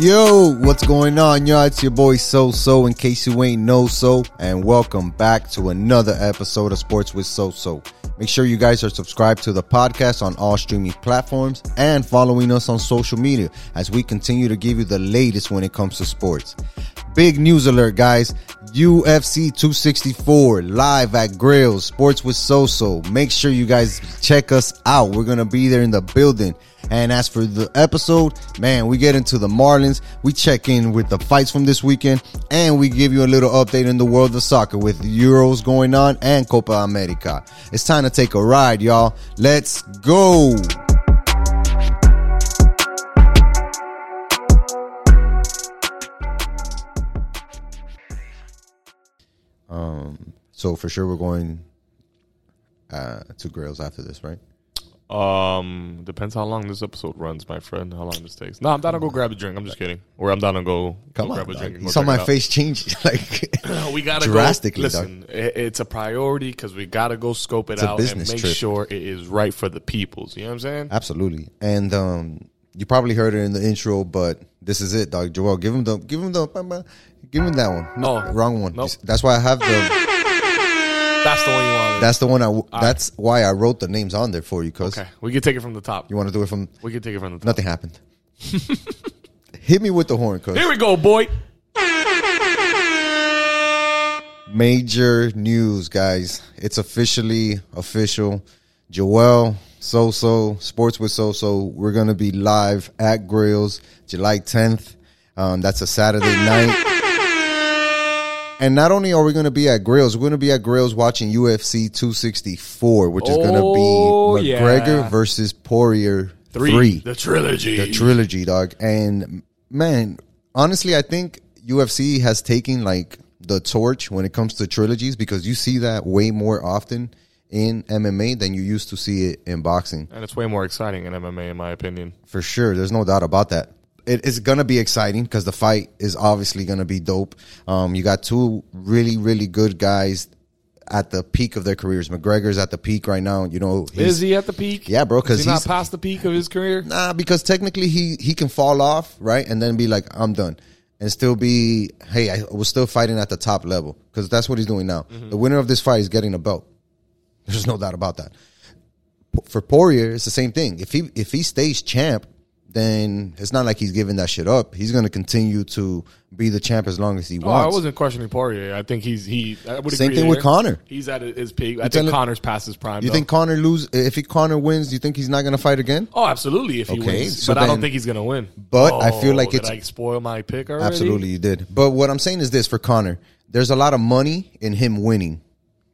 Yo, what's going on, y'all? It's your boy So So, in case you ain't know so, and welcome back to another episode of Sports with So So. Make sure you guys are subscribed to the podcast on all streaming platforms and following us on social media as we continue to give you the latest when it comes to sports. Big news alert, guys. UFC 264 live at Grails, Sports with So-So. Make sure you guys check us out. We're going to be there in the building. And as for the episode, man, we get into the Marlins. We check in with the fights from this weekend and we give you a little update in the world of soccer with Euros going on and Copa America. It's time to take a ride, y'all. Let's go. Um, so for sure we're going uh, to Grails after this, right? Um, depends how long this episode runs, my friend. How long this takes? No, I'm down to go grab a drink. I'm just kidding. Or I'm down to go, Come go on, grab a dog. drink. and you saw my face change. like we gotta drastically, Go, listen, it's a priority because we gotta go scope it a out and make trip. sure it is right for the peoples. You know what I'm saying? Absolutely. And um, you probably heard it in the intro, but this is it, dog. Joel, give him the, give him the, give me that one. No, Oh, wrong one. nope. That's why I have the. That's the one you wanted. That's the one. I. That's why I wrote the names on there for you, cause okay. We can take it from the top. you want to do it from. We can take it from the top. Nothing happened. Hit me with the horn, cause Here we go, boy. major news, guys. It's officially official. Joel So-So, Sports with So-So. We're going to be live at Grails July 10th. Um, that's a Saturday night. And not only are we going to be at Grails, we're going to be at Grails watching UFC 264, which is going Oh, to be yeah. McGregor versus Poirier Three. 3 The trilogy. the trilogy, dog. And man, honestly, I think UFC has taken like the torch when it comes to trilogies because you see that way more often in MMA than you used to see it in boxing. and it's way more exciting in MMA, in my opinion. For sure, there's no doubt about that. It is gonna be exciting because the fight is obviously gonna be dope. Um, you got two really, really good guys at the peak of their careers. McGregor's at the peak right now. You know, Is he at the peak? Yeah, bro. Because he not he's- past the peak of his career? Nah, because technically he he can fall off, right, and then be like, I'm done, and still be, hey, I was still fighting at the top level because that's what he's doing now. The winner of this fight is getting a belt. There's no doubt about that. For Poirier, it's the same thing. If he if he stays champ, then it's not like he's giving that shit up. He's gonna continue to be the champ as long as he Oh, I wasn't questioning Poirier. I think he's he. I would Same thing with. Conor. He's at his peak. I think Conor's past his prime. you though. think Conor lose if he Conor wins? Do you think he's not gonna fight again? Oh, absolutely. If he Okay, wins, so but I don't think he's gonna win. But I feel Oh, like did it's- I spoil my pick already. Absolutely, you did. But what I'm saying is this for Conor: there's a lot of money in him winning,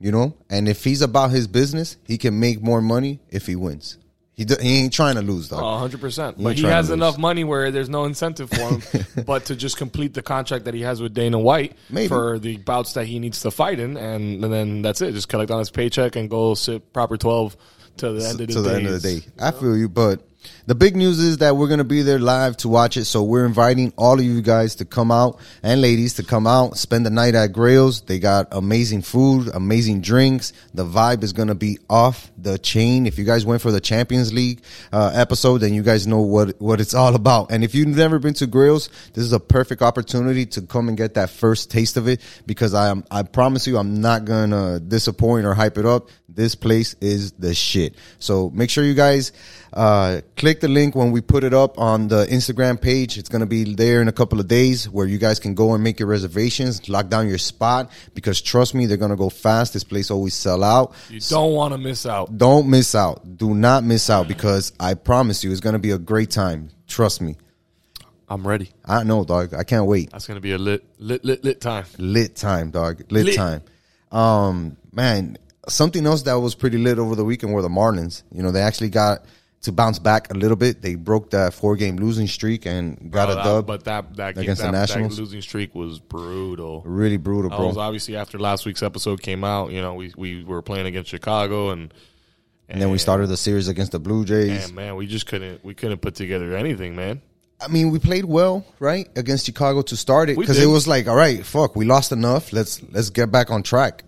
you know. And if he's about his business, he can make more money if he wins. He do, he ain't trying to lose, though. Oh, 100%. But he has enough money where there's no incentive for him but to just complete the contract that he has with Dana White Maybe. for the bouts that he needs to fight in. And, and then that's it. Just collect on his paycheck and go sit proper 12 to the end of the to the end of the day. I feel you, but the big news is that we're gonna be there live to watch it. So we're inviting all of you guys to come out and ladies to come out, spend the night at Grails. They got amazing food, amazing drinks. The vibe is gonna be off the chain. If you guys went for the Champions League uh, episode, then you guys know what what it's all about. And if you've never been to Grails, this is a perfect opportunity to come and get that first taste of it because I am I promise you I'm not gonna disappoint or hype it up. This place is the shit. So make sure you guys uh, click the link when we put it up on the Instagram page. It's gonna be there in a couple of days where you guys can go and make your reservations, lock down your spot because trust me, they're gonna go fast. This place always sell out. You don't want to miss out. Don't miss out. Do not miss out because I promise you, it's gonna be a great time. Trust me. I'm ready. I know, dog. I can't wait. That's going to be a lit, lit, lit, lit time. lit time, dog. Lit, Lit. time. Um, man, something else that was pretty lit over the weekend were the Marlins. You know, they actually got to bounce back a little bit. They broke that four game losing streak and got a that- dub. but that that, against the Nationals? that losing streak was brutal. really brutal, That bro. was obviously after last week's episode came out. You know, we we were playing against Chicago, and and then we started the series against the Blue Jays. and man, we just couldn't we couldn't put together anything, man. I mean, we played well, right, against Chicago to start it because it was like, all right, fuck, we lost enough. Let's let's get back on track.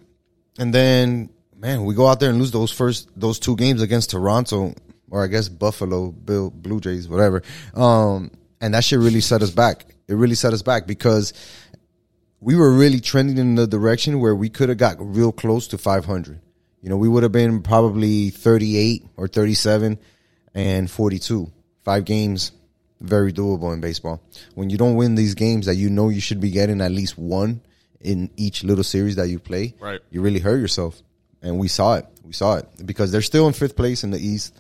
And then, man, we go out there and lose those first those two games against Toronto or I guess Buffalo, Bill Blue Jays, whatever. Um, and that shit really set us back. It really set us back because we were really trending in the direction where we could have got real close to 500. You know, we would have been probably 38 or 37 and 42. Five games, very doable in baseball. When you don't win these games that you know you should be getting at least one in each little series that you play, Right. you really hurt yourself. And we saw it. We saw it because they're still in fifth place in the East.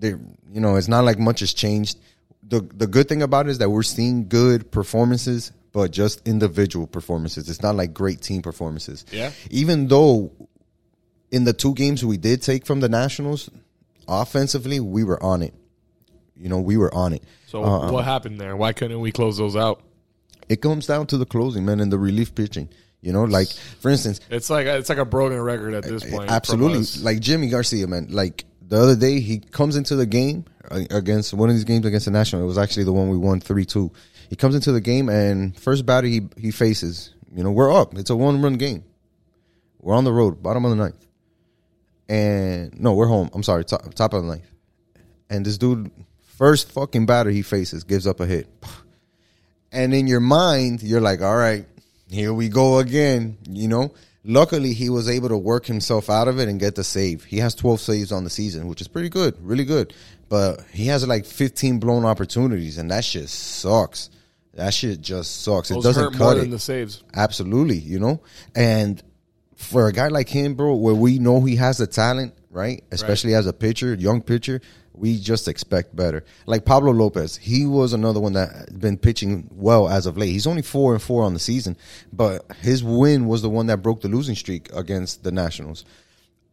They, you know, it's not like much has changed. The the good thing about it is that we're seeing good performances, but just individual performances. It's not like great team performances. Yeah. Even though in the two games we did take from the Nationals, offensively we were on it. You know, we were on it. So Uh, what happened there? Why couldn't we close those out? It comes down to the closing, man, and the relief pitching. You know, like for instance, It's like it's like a broken record at this point. Absolutely. Like Yimi Garcia, man. Like the other day, he comes into the game uh, against one of these games against the National. It was actually the one we won 3 2. He comes into the game, and first batter he, he faces, you know, we're up. It's a one run game. We're on the road, bottom of the ninth. And no, we're home. I'm sorry, top, top of the ninth. And this dude, first fucking batter he faces, gives up a hit. And in your mind, you're like, all right, here we go again. You know, luckily he was able to work himself out of it and get the save. He has 12 saves on the season, which is pretty good, really good. But he has like 15 blown opportunities, and that shit sucks. That shit just sucks. It doesn't cut it. the saves. Absolutely, you know? And for a guy like him, bro, where we know he has the talent, right? Especially as a pitcher, young pitcher, we just expect better. Like Pablo Lopez, he was another one that been pitching well as of late. He's only four and four on the season, but his win was the one that broke the losing streak against the Nationals.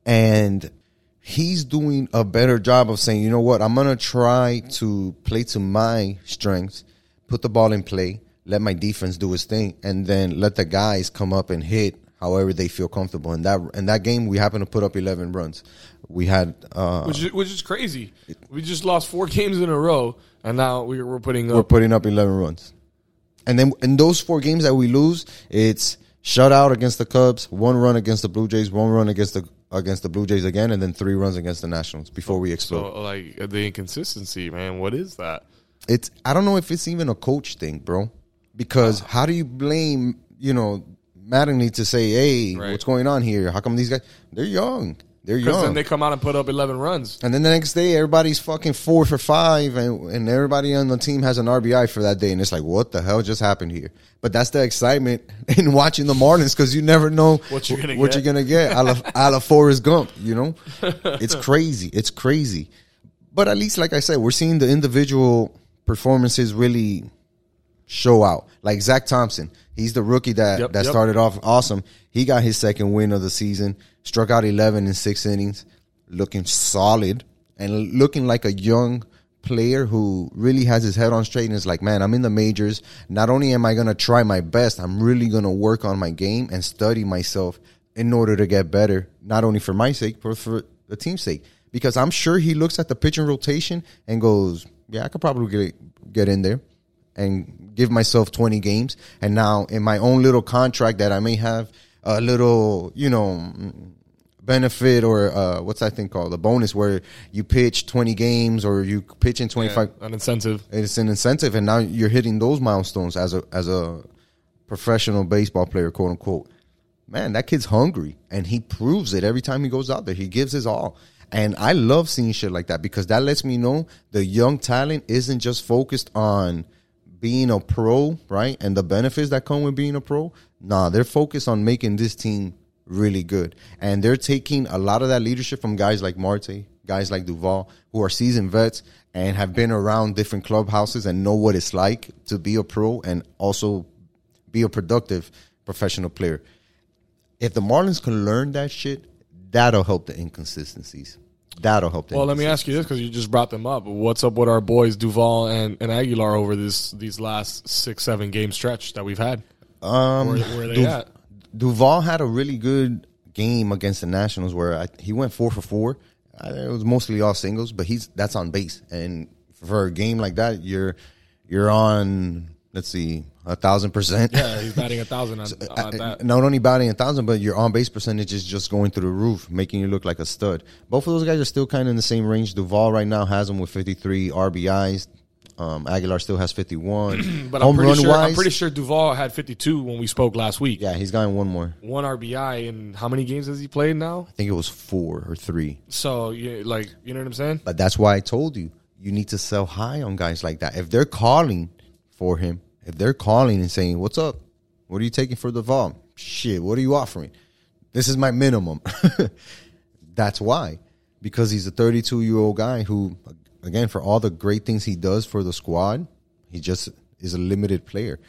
And he's doing a better job of saying, you know what, I'm gonna try to play to my strengths, put the ball in play, let my defense do its thing, and then let the guys come up and hit however they feel comfortable. And that in that game, we happened to put up 11 runs. We had uh, Which is, which is crazy. We just lost four games in a row, and now we're, we're putting we're up. putting up 11 runs. And then in those four games that we lose, it's shutout against the Cubs, one run against the Blue Jays, one run against the against the Blue Jays again, and then three runs against the Nationals before we explode. So like the inconsistency, man. What is that? it's I don't know if it's even a coach thing, bro. Because how do you blame, you know, Mattingly to say, "Hey, Right. what's going on here? How come these guys they're young? They're young." then they come out and put up eleven runs. and then the next day, everybody's fucking four for five, and, and everybody on the team has an RBI for that day, and it's like, what the hell just happened here? But that's the excitement in watching the Marlins because you never know What you're gonna what get. you're gonna get. a la, a la Forrest Gump, you know, it's crazy. It's crazy. But at least, like I said, we're seeing the individual performances really show out. Like Zach Thompson, he's the rookie that Yep, that yep. started off awesome. He got his second win of the season, struck out 11 in six innings, looking solid and looking like a young player who really has his head on straight and is like, man, I'm in the majors. Not only am I going to try my best, I'm really going to work on my game and study myself in order to get better, not only for my sake, but for the team's sake. Because I'm sure he looks at the pitching rotation and goes, yeah, I could probably get, get in there and give myself 20 games. And now in my own little contract that I may have a little, you know, benefit or uh, what's that thing called? A bonus where you pitch 20 games or you pitch in 25. An incentive. It's an incentive. And now you're hitting those milestones as a, as a professional baseball player, quote unquote. Man, that kid's hungry and he proves it every time he goes out there. He gives his all. And I love seeing shit like that because that lets me know the young talent isn't just focused on being a pro, right? And the benefits that come with being a pro. Nah, they're focused on making this team really good. And they're taking a lot of that leadership from guys like Marte, guys like Duvall, who are seasoned vets and have been around different clubhouses and know what it's like to be a pro and also be a productive professional player. If the Marlins can learn that shit, that'll help the inconsistencies. That'll help. Well, let me ask you this because you just brought them up. What's up with our boys Duvall and, and Aguilar over this these last six seven game stretch that we've had? Um, Where, where they Du- at? Duvall had a really good game against the Nationals where I, he went four for four. I, it was mostly all singles, but he's that's on base. And for a game like that, you're you're on. Let's see, a thousand percent. Yeah, he's batting a thousand on, on Uh, that. Not only batting a thousand, but your on base percentage is just going through the roof, making you look like a stud. Both of those guys are still kind of in the same range. Duvall right now has him with 53 RBIs, Um, Aguilar still has 51. But I'm pretty sure wise, I'm pretty sure Duvall had 52 when we spoke last week. yeah, he's gotten one more. One RBI and how many games has he played now? I think it was four or three. So yeah, like you know what I'm saying? But that's why I told you you need to sell high on guys like that. If they're calling for him, if they're calling and saying, "What's up? What are you taking for the vault? Shit, what are you offering? This is my minimum." that's why, because he's a 32 year old guy who, again, for all the great things he does for the squad, he just is a limited player.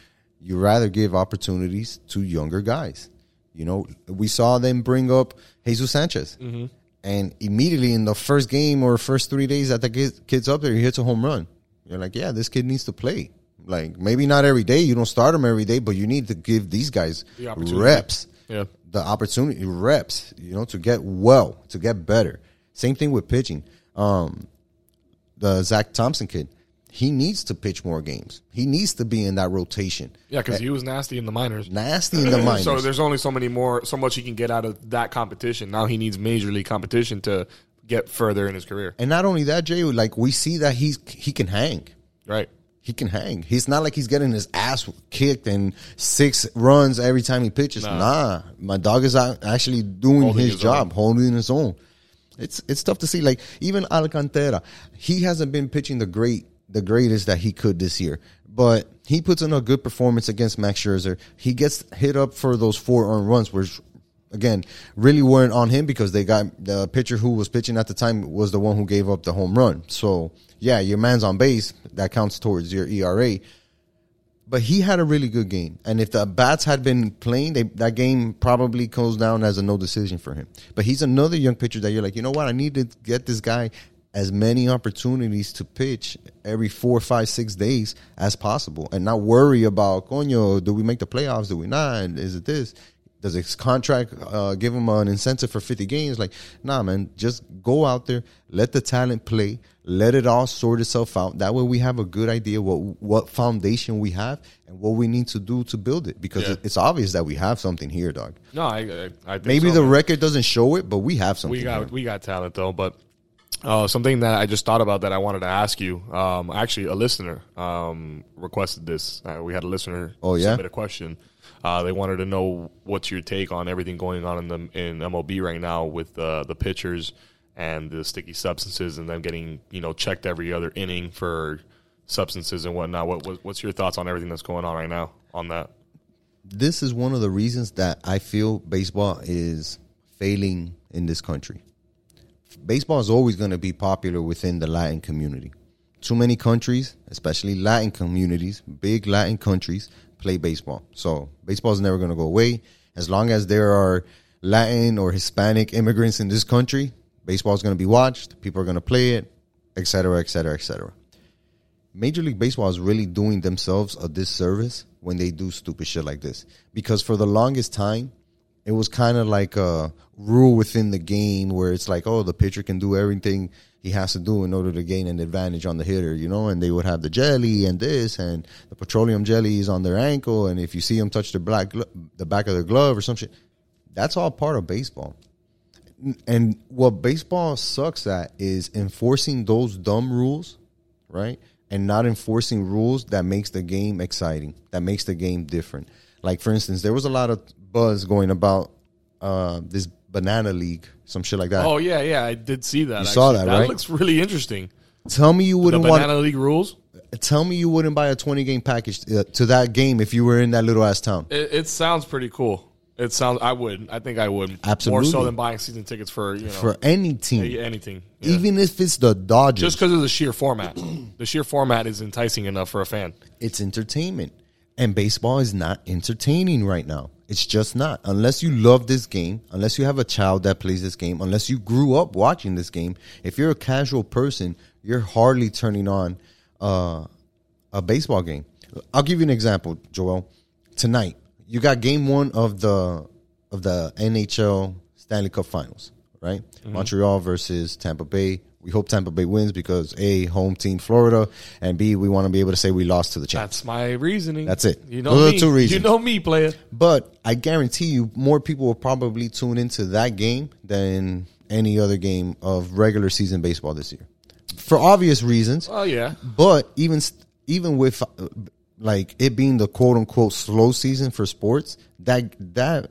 You rather give opportunities to younger guys. You know, we saw them bring up Jesus Sanchez. Mm-hmm. And immediately in the first game or first three days that the kid's up there, he hits a home run. You're like, yeah, this kid needs to play. Like maybe not every day, you don't start him every day, but you need to give these guys The reps, Yeah. the opportunity reps, you know, to get well, to get better. Same thing with pitching. Um, the Zach Thompson kid, he needs to pitch more games. He needs to be in that rotation. Yeah, because he was nasty in the minors. Nasty in the minors. So there's only so many more, so much he can get out of that competition. Now he needs major league competition to get further in his career. and not only that, Jay, like we see that he's he can hang. Right. He can hang. He's not like he's getting his ass kicked and six runs every time he pitches. Nah, my dog is actually doing Holding his, his job, own. holding his own. It's it's tough to see. Like even Alcantara, he hasn't been pitching the great the greatest that he could this year, but he puts in a good performance against Max Scherzer. He gets hit up for those four earned runs, which again really weren't on him because they got the pitcher who was pitching at the time was the one who gave up the home run. So yeah, your man's on base that counts towards your ERA. But he had a really good game, and if the bats had been playing, they, that game probably goes down as a no decision for him. But he's another young pitcher that you're like, you know what? I need to get this guy as many opportunities to pitch every four, five, six days as possible, and not worry about, coño, do we make the playoffs? Do we not? Is it this? Does his contract uh, give him an incentive for 50 games? Like, nah, man, just go out there, let the talent play, let it all sort itself out. That way, we have a good idea what what foundation we have and what we need to do to build it. Because Yeah. it's obvious that we have something here, dog. No, I, I, I think Maybe so, the man. record doesn't show it, but we have something. we got here. we got talent though, but uh, something that I just thought about that I wanted to ask you. Um, actually, a listener um, requested this. Uh, we had a listener Oh, yeah? submit a question. Uh, they wanted to know what's your take on everything going on in the in MLB right now with uh, the pitchers and the sticky substances and them getting you know checked every other inning for substances and whatnot. What, what what's your thoughts on everything that's going on right now on that? this is one of the reasons that I feel baseball is failing in this country. Baseball is always going to be popular within the Latin community. Too many countries, especially Latin communities, big Latin countries, play baseball. So baseball is never going to go away. As long as there are Latin or Hispanic immigrants in this country, baseball is going to be watched. People are going to play it, et cetera, et cetera, et cetera. Major League Baseball is really doing themselves a disservice when they do stupid shit like this. Because for the longest time, it was kind of like a rule within the game where it's like, oh, the pitcher can do everything he has to do in order to gain an advantage on the hitter, you know, and they would have the jelly and this and the petroleum jelly is on their ankle. And if you see them touch the black, glo- the back of their glove or some shit, that's all part of baseball. And what baseball sucks at is enforcing those dumb rules, right? And not enforcing rules that makes the game exciting, that makes the game different. Like for instance, there was a lot of buzz going about uh, this banana league, some shit like that. Oh yeah, yeah, I did see that. You saw that, That right? looks really interesting. tell me you wouldn't banana want. league rules. Tell me you wouldn't buy a twenty game package uh, to that game if you were in that little ass town. It, it sounds pretty cool. It sounds. I would. I think I would. Absolutely. More so than buying season tickets for you know For any team, anything. Yeah. even if it's the Dodgers, just because of the sheer format. the sheer format is enticing enough for a fan. it's entertainment. And baseball is not entertaining right now. It's just not. Unless you love this game, unless you have a child that plays this game, unless you grew up watching this game, if you're a casual person, you're hardly turning on uh, a baseball game. I'll give you an example, Joel. Tonight, you got game one of the of the NHL Stanley Cup Finals, right? Montreal versus Tampa Bay. We hope Tampa Bay wins because A, home team Florida, and B, we want to be able to say we lost to the champs. That's my reasoning. That's it. You know Those me. two reasons. You know me, player. But I guarantee you, more people will probably tune into that game than any other game of regular season baseball this year. for obvious reasons. Oh yeah, But even even with uh, like it being the quote unquote slow season for sports, that that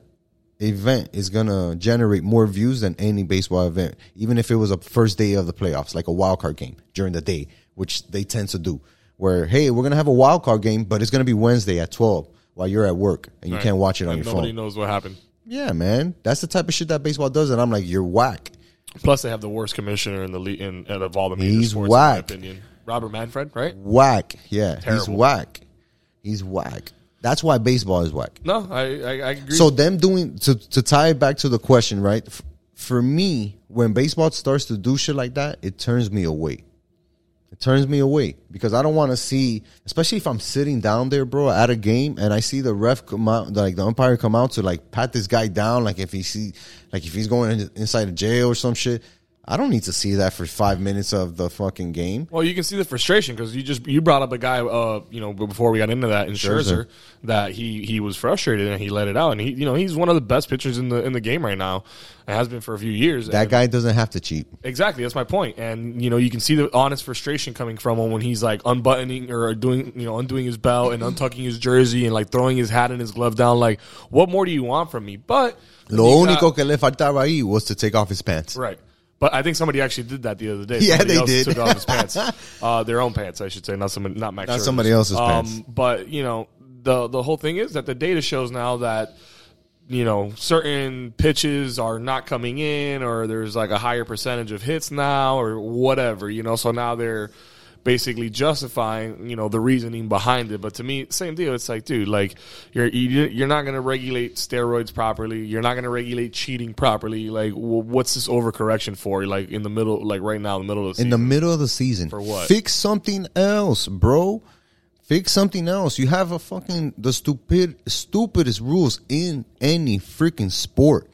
event is gonna generate more views than any baseball event, even if it was a first day of the playoffs, like a wild card game during the day, which they tend to do. Where hey, we're gonna have a wild card game, but it's gonna be Wednesday at twelve while you're at work and you Right. can't watch it on And your nobody phone. Nobody knows what happened. Yeah, man, that's the type of shit that baseball does, and I'm like, you're whack. Plus, they have the worst commissioner in the league in, out of all the major He's sports, whack. in my opinion. Robert Manfred, right? Whack, yeah, he's whack. He's whack. That's why baseball is whack. No, I I, I agree. So them doing to to tie it back to the question, right? F- For me, when baseball starts to do shit like that, it turns me away. It turns me away because I don't want to see, especially if I'm sitting down there, bro, at a game and I see the ref come out, like the umpire come out to like pat this guy down, like if he see, like if he's going in- inside a jail or some shit. I don't need to see that for five minutes of the fucking game. Well, you can see the frustration because you just you brought up a guy, uh, you know, before we got into that in Scherzer, Scherzer. that he he was frustrated and he let it out, and he you know he's one of the best pitchers in the in the game right now, and has been for a few years. That And- guy doesn't have to cheat. Exactly, that's my point. And you know, you can see the honest frustration coming from him when he's like unbuttoning or doing, you know, undoing his belt and untucking his jersey and like throwing his hat and his glove down. Like, what more do you want from me? But Lo you got- único que le faltaba ahí was to take off his pants. right. But I think somebody actually did that the other day. Yeah, Somebody they else did. Took off his pants, uh, their own pants, I should say, not somebody, not Max. Not somebody else's um, pants. But you know, the the whole thing is that the data shows now that you know certain pitches are not coming in, or there's like a higher percentage of hits now, or whatever. You know, so now they're basically justifying you know the reasoning behind it but to me same deal it's like dude like you're you- you're not going to regulate steroids properly you're not going to regulate cheating properly like wh- what's this overcorrection for like in the middle like right now in the middle of the in season the middle of the season. For what? Fix something else, bro. Fix something else. You have a fucking the stupid stupidest rules in any freaking sport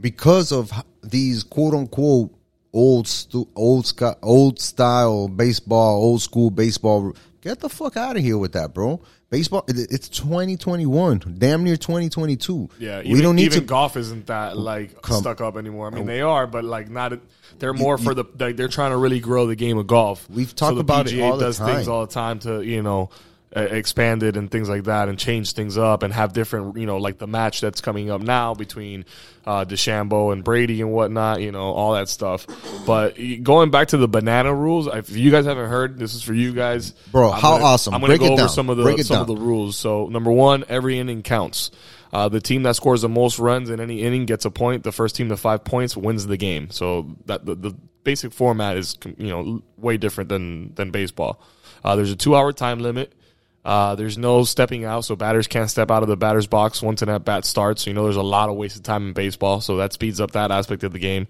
because of these quote unquote old stu- old sc- old style baseball, old school baseball. Get the fuck out of here with that, bro. Baseball. It's 2021, damn near 2022. Yeah, we don't need even to. golf isn't that like Come- stuck up anymore. I mean, oh. they are, but like not. They're more for the. Like, they're trying to really grow the game of golf. We've talked the about it all the does time. things all the time to you know expand it and things like that, and change things up, and have different you know like the match that's coming up now between uh, DeChambeau and Brady and whatnot. You know all that stuff. But going back to the banana rules, if you guys haven't heard, this is for you guys, Bro, I'm how gonna- awesome. I'm going to Break go over down. some of the some of the rules. So number one, every inning counts. Uh, the team that scores the most runs in any inning gets a point. The first team to five points wins the game. So that the, the basic format is you know way different than than baseball. Uh, there's a two hour time limit. Uh, there's no stepping out, so batters can't step out of the batter's box once an at bat starts. So you know there's a lot of wasted time in baseball, so that speeds up that aspect of the game.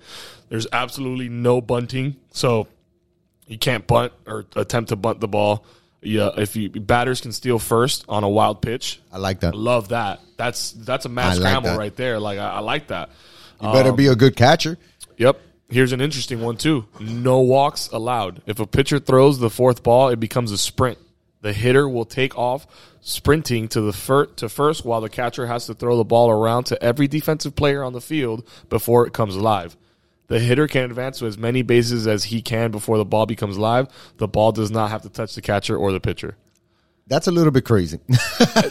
There's absolutely no bunting, so you can't bunt or attempt to bunt the ball. Yeah, if you batters can steal first on a wild pitch, I like that. Love that. That's that's a mass like scramble that. right there. Like I, I like that. You better be a good catcher. Yep. Here's an interesting one too. No walks allowed. If a pitcher throws the fourth ball, it becomes a sprint. The hitter will take off sprinting to the fir- to first while the catcher has to throw the ball around to every defensive player on the field before it comes live. The hitter can advance to as many bases as he can before the ball becomes live. The ball does not have to touch the catcher or the pitcher. That's a little bit crazy.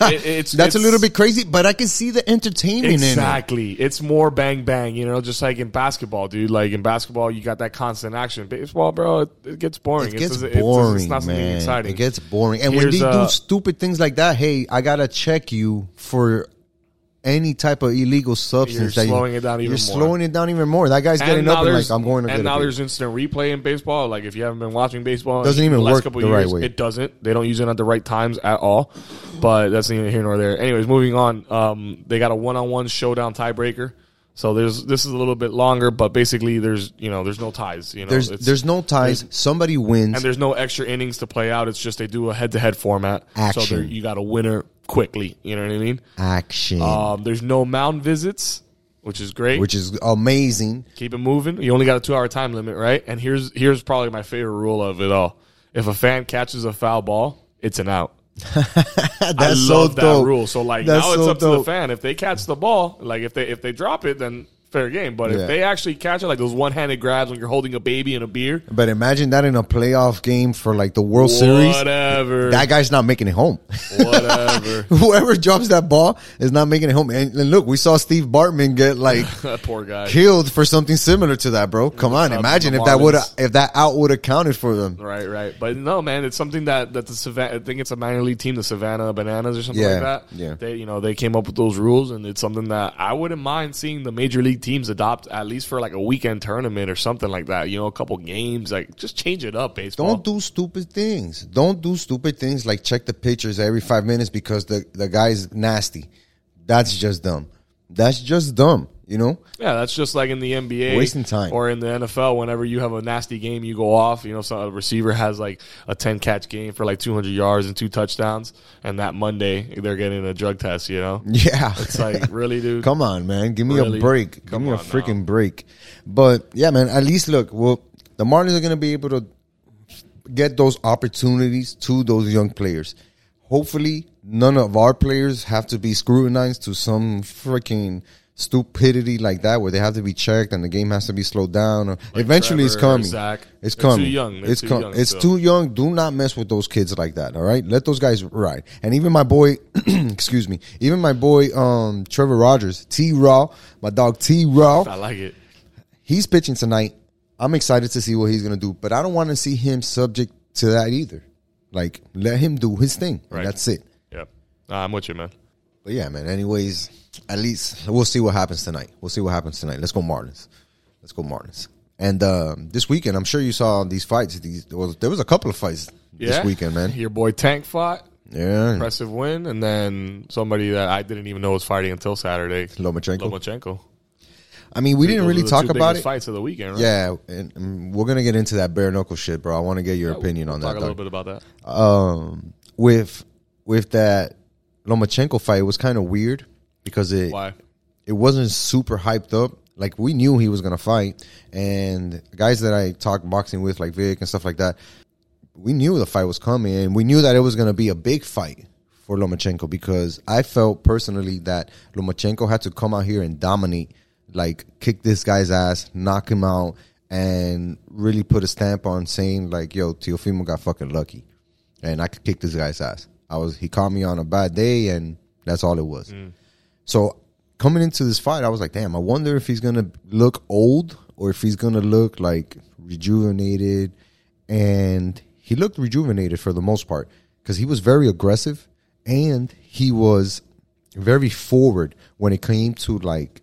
It- it's, That's a little bit crazy, but I can see the entertainment in it. Exactly. It's more bang bang, you know, just like in basketball, dude. Like in basketball, you got that constant action. Baseball, bro, it, it gets boring. It gets it's- boring, it's not something man. exciting. It gets boring, and when they uh, do stupid things like that, hey, I gotta check you for any type of illegal substance. You're that slowing you, it down even You're more. slowing it down even more. That guy's getting up and like, I'm going to and get now beer. there's instant replay in baseball. Like if you haven't been watching baseball, Doesn't even the last work couple the of right way. It doesn't. They don't use it at the right times at all. But that's neither here nor there. Anyways, moving on. Um, they got a one-on-one showdown tiebreaker. So there's this is a little bit longer, but basically there's you know there's no ties. You know, There's there's no ties. Somebody wins. and there's no extra innings to play out. It's just they do a head-to-head format. So Action. there- you got a winner quickly. You know what I mean? action, Um, there's no mound visits, which is great. which is amazing. Keep it moving. You only got a two-hour time limit, right? And here's here's probably my favorite rule of it all. If a fan catches a foul ball, it's an out. That's I so love that dope. rule. So like That's now it's so up to the fan. If they catch the ball, like if they if they drop it, then fair game. But Yeah. if they actually catch it, like those one handed grabs when you're holding a baby and a beer, But imagine that in a playoff game for like the World Series. whatever, That guy's not making it home. whatever. Whoever drops that ball is not making it home. And, and look, we saw Steve Bartman get like that poor guy. killed for something similar to that, bro. Come on, Cubs and imagine the if that would have Marlins. if that out would have counted for them. Right, right. But no, man, it's something that that the Savannah. I think it's a minor league team, the Savannah Bananas or something Yeah, like that. yeah. They, you know, they came up with those rules, and it's something that I wouldn't mind seeing the major league teams adopt at least for like a weekend tournament or something like that. You know, a couple games, like just change it up, baseball. Don't do stupid things. Don't do stupid things like check the pictures every five minutes because the, the guy's nasty. That's just dumb. That's just dumb, you know? Yeah, that's just like in the NBA, Wasting time. or in the NFL. Whenever you have a nasty game, you go off. You know, so a receiver has like a ten catch game for like two hundred yards and two touchdowns, and that Monday they're getting a drug test. You know, Yeah. it's like really, dude. Come on, man. Give me Really? a break. Give Come me a freaking break. But yeah, man, at least look, well, the Marlins are going to be able to get those opportunities to those young players. Hopefully, none of our players have to be scrutinized to some freaking stupidity like that where they have to be checked and the game has to be slowed down. Or eventually, it's Trevor or coming. Zach. It's They're too coming. young. They're It's too com- young It's still. too young. Do not mess with those kids like that. All right, let those guys ride. And even my boy, excuse me, even my boy, um, Trevor Rogers, T Raw, my dog T Raw, I like it. he's pitching tonight. I'm excited to see what he's gonna do, but I don't want to see him subject to that either. Like, let him do his thing. and Right. that's it. Yep. Nah, I'm with you, man. But yeah, man. Anyways, at least we'll see what happens tonight. We'll see what happens tonight. Let's go Marlins. Let's go Marlins. And um, this weekend, I'm sure you saw these fights. These well, there was a couple of fights Yeah. this weekend, man. Your boy Tank fought. Yeah, Impressive win. And then somebody that I didn't even know was fighting until Saturday. Lomachenko. Lomachenko. I mean, we didn't really talk about it. Fights of the weekend, right? Yeah, and, and we're gonna get into that bare knuckle shit, bro. I want to get your opinion We'll on talk that. Talk a little bit about that. Um, with with that Lomachenko fight, it was kind of weird because it Why? it wasn't super hyped up. Like we knew he was gonna fight, and guys that I talk boxing with, like Vic and stuff like that, we knew the fight was coming, and we knew that it was gonna be a big fight for Lomachenko because I felt personally that Lomachenko had to come out here and dominate, like kick this guy's ass, knock him out, and really put a stamp on saying like, "Yo, Teofimo got fucking lucky, and I could kick this guy's ass." I was he caught me on a bad day, and that's all it was. Mm. So coming into this fight, I was like, damn, I wonder if he's gonna look old or if he's gonna look like rejuvenated. And he looked rejuvenated for the most part because he was very aggressive and he was very forward when it came to like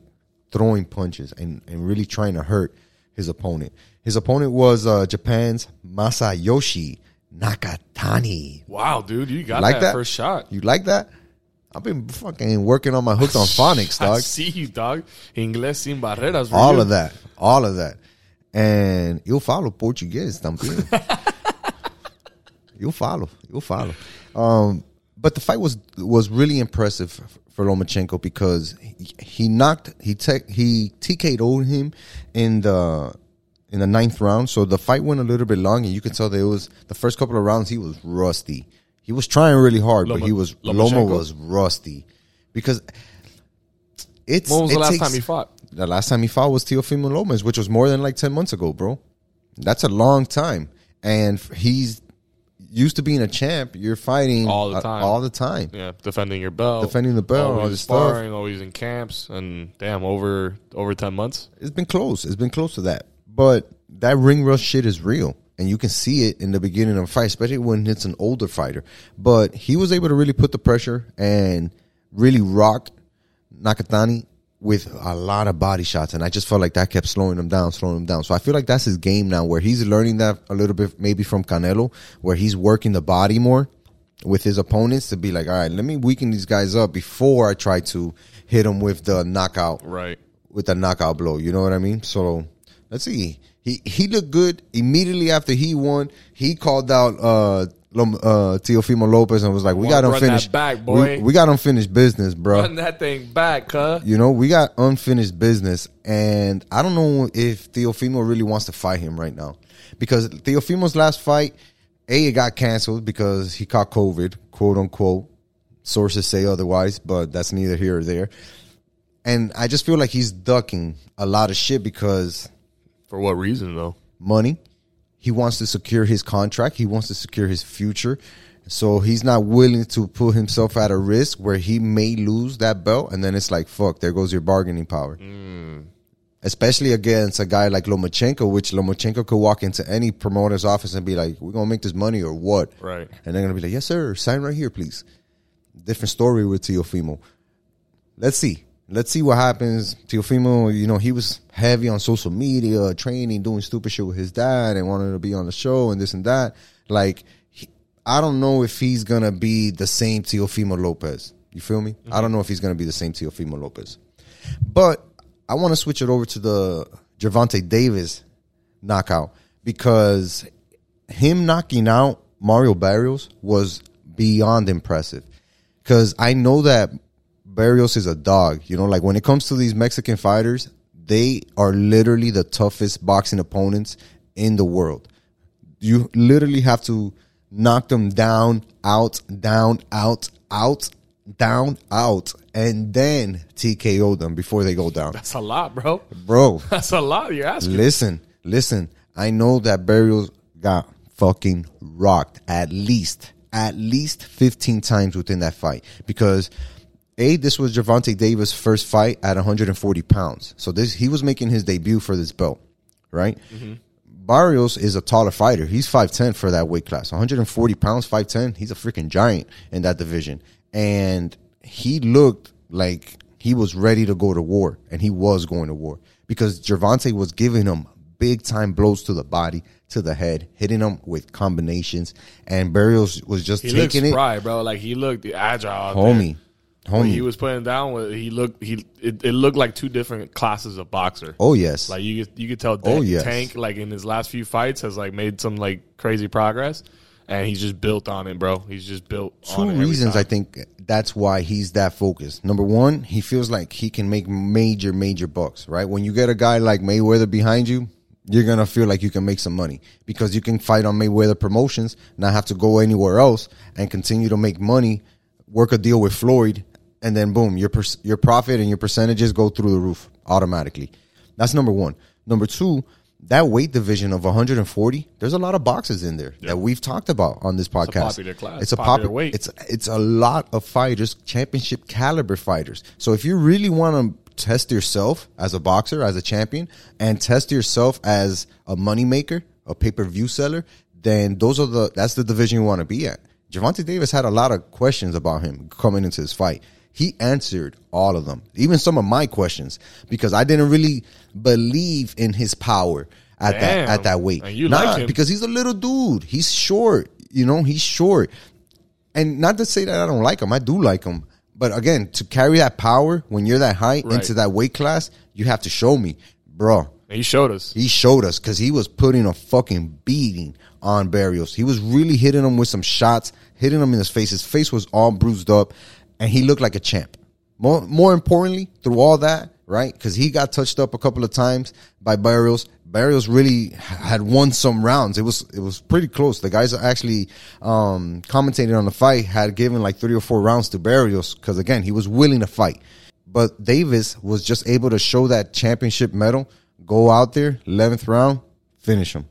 throwing punches and, and really trying to hurt his opponent. His opponent was uh, Japan's Masayoshi Nakatani. Wow, dude, you got Like that, that? first shot. You like that? I've been fucking working on my hooks on phonics, dog. I see you, dog. Inglés sin barreras. All you. of that. All of that. And eu falo português também. you'll follow. You'll follow. Um, but the fight was was really impressive for Lomachenko because he, he knocked he tech he TK'd him in the in the ninth round. So the fight went a little bit long, and you could tell that it was the first couple of rounds he was rusty. He was trying really hard, but he was Loma was rusty because it's. When was the last takes- time he fought? the last time he fought was Teofimo Lopez, which was more than like 10 months ago, bro. That's a long time. And he's used to being a champ. You're fighting All the time. all the time. Yeah, defending your belt, Defending the belt, all always this stuff. always in camps, and damn, over over ten months. It's been close. It's been close to that. But that ring rust shit is real. And you can see it in the beginning of a fight, especially when it's an older fighter. But he was able to really put the pressure and really rock Nakatani with a lot of body shots. And I just felt like that kept slowing him down, slowing him down. So I feel like that's his game now, where he's learning that a little bit maybe from Canelo, where he's working the body more with his opponents to be like, all right, let me weaken these guys up before I try to hit them with the knockout Right. with a knockout blow. You know what I mean? So let's see. He he looked good immediately after he won. He called out uh, uh Teofimo Lopez and was like, "We got unfinished back, We, boy." we got unfinished business, bro. Run that thing back, huh? You know, we got unfinished business, and I don't know if Teofimo really wants to fight him right now because Teofimo's last fight, a it got canceled because he caught COVID, quote unquote. Sources say otherwise, but that's neither here or there. and I just feel like he's ducking a lot of shit because For what reason though? money. He wants to secure his contract. He wants to secure his future. So he's not willing to put himself at a risk where he may lose that belt. And then it's like, fuck, there goes your bargaining power. Hmm. Especially against a guy like Lomachenko, which Lomachenko could walk into any promoter's office and be like, we're going to make this money or what? Right. And they're going to be like, yes, sir, sign right here, please. Different story with Teofimo. Let's see. Let's see what happens. Teofimo, you know, he was heavy on social media, training, doing stupid shit with his dad and wanted to be on the show and this and that. Like, he, I don't know if he's to be the same Teofimo Lopez. You feel me? I don't know if he's to be the same Teofimo Lopez. But I want to switch it over to the Gervonta Davis knockout because him knocking out Mario Barrios was beyond impressive. Because I know that Barrios is a dog. You know, like when it comes to these Mexican fighters, they are literally the toughest boxing opponents in the world. You literally have to knock them down, out, down, out, out, down, out, and then TKO them before they go down. That's a lot, bro. Bro, That's a lot. You're asking. listen, listen. I know that Barrios got fucking rocked at least, at least 15 times within that fight because a this was Gervonta Davis' first fight at 140 pounds. So this he was making his debut for this belt, right? Mm-hmm. Barrios is a taller fighter. He's 5'10 for that weight class. 140 pounds, 5'10. He's a freaking giant in that division. And he looked like he was ready to go to war. And he was going to war. Because Gervonta was giving him big time blows to the body, to the head, hitting him with combinations. And Barrios was just He taking it. spry, bro. Like he looked agile. out there. Homie. When he was putting down, with he looked he it, it looked like two different classes of boxer. oh, yes. Like you, could- you could tell. Oh, yes. Tank like in his last few fights has like made some like crazy progress, and he's just built on it, bro. He's just built. two on it every reasons. I think that's why he's that focused. Number one, he feels like he can make major, major bucks, right? When you get a guy like Mayweather behind you, you're gonna feel like you can make some money because you can fight on Mayweather promotions, not have to go anywhere else, and continue to make money, work a deal with Floyd, and then boom, your per- your profit and your percentages go through the roof automatically. That's number one. Number two, that weight division of 140, there's a lot of boxes in there that we've talked about on this podcast. popular class, It's a popular popular weight. It's it's a lot of fighters, championship caliber fighters. So if you really want to test yourself as a boxer, as a champion, and test yourself as a moneymaker, a pay per view seller, then those are the that's the division you want to be at. Gervonta Davis had a lot of questions about him coming into this fight. He answered all of them, even some of my questions, because I didn't really believe in his power at that at that weight. And you Nah, like him. because he's a little dude. He's short. You know, he's short and not to say that I don't like him, I do like him. But again, to carry that power when you're that high Right. into that weight class, you have to show me, bro. He showed us. He showed us because he was putting a fucking beating on Barrios. He was really hitting him with some shots, hitting him in his face. His face was all bruised up, and he looked like a champ. More, more importantly, through all that, right? Because he got touched up a couple of times by Barrios. Barrios really had won some rounds. It was it was pretty close. The guys actually um, commentated on the fight had given like three or four rounds to Barrios because again he was willing to fight. But Davis was just able to show that championship medal, go out there, eleventh round, finish him,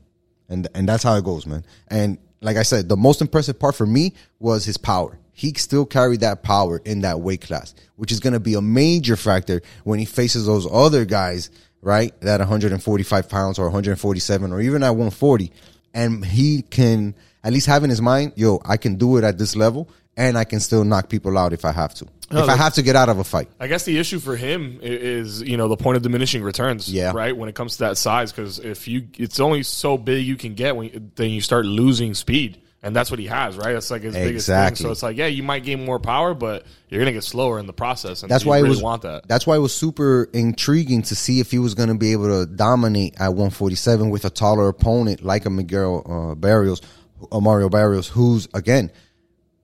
and and that's how it goes, man. And like I said, the most impressive part for me was his power. He still carried that power in that weight class, which is going to be a major factor when he faces those other guys, right? That 145 pounds or 147 or even at 140, and he can at least have in his mind, yo, I can do it at this level, and I can still knock people out if I have to. No, if I have to get out of a fight. I guess the issue for him is, you know, the point of diminishing returns. Yeah. Right. When it comes to that size, because if you, it's only so big you can get when then you start losing speed, and that's what he has. Right. That's like his biggest thing. So it's like, yeah, you might gain more power, but you're gonna get slower in the process. And That's why really it was want that. That's why it was super intriguing to see if he was going to be able to dominate at 147 with a taller opponent like a Miguel uh, Barrios, uh, Mario Barrios, who's again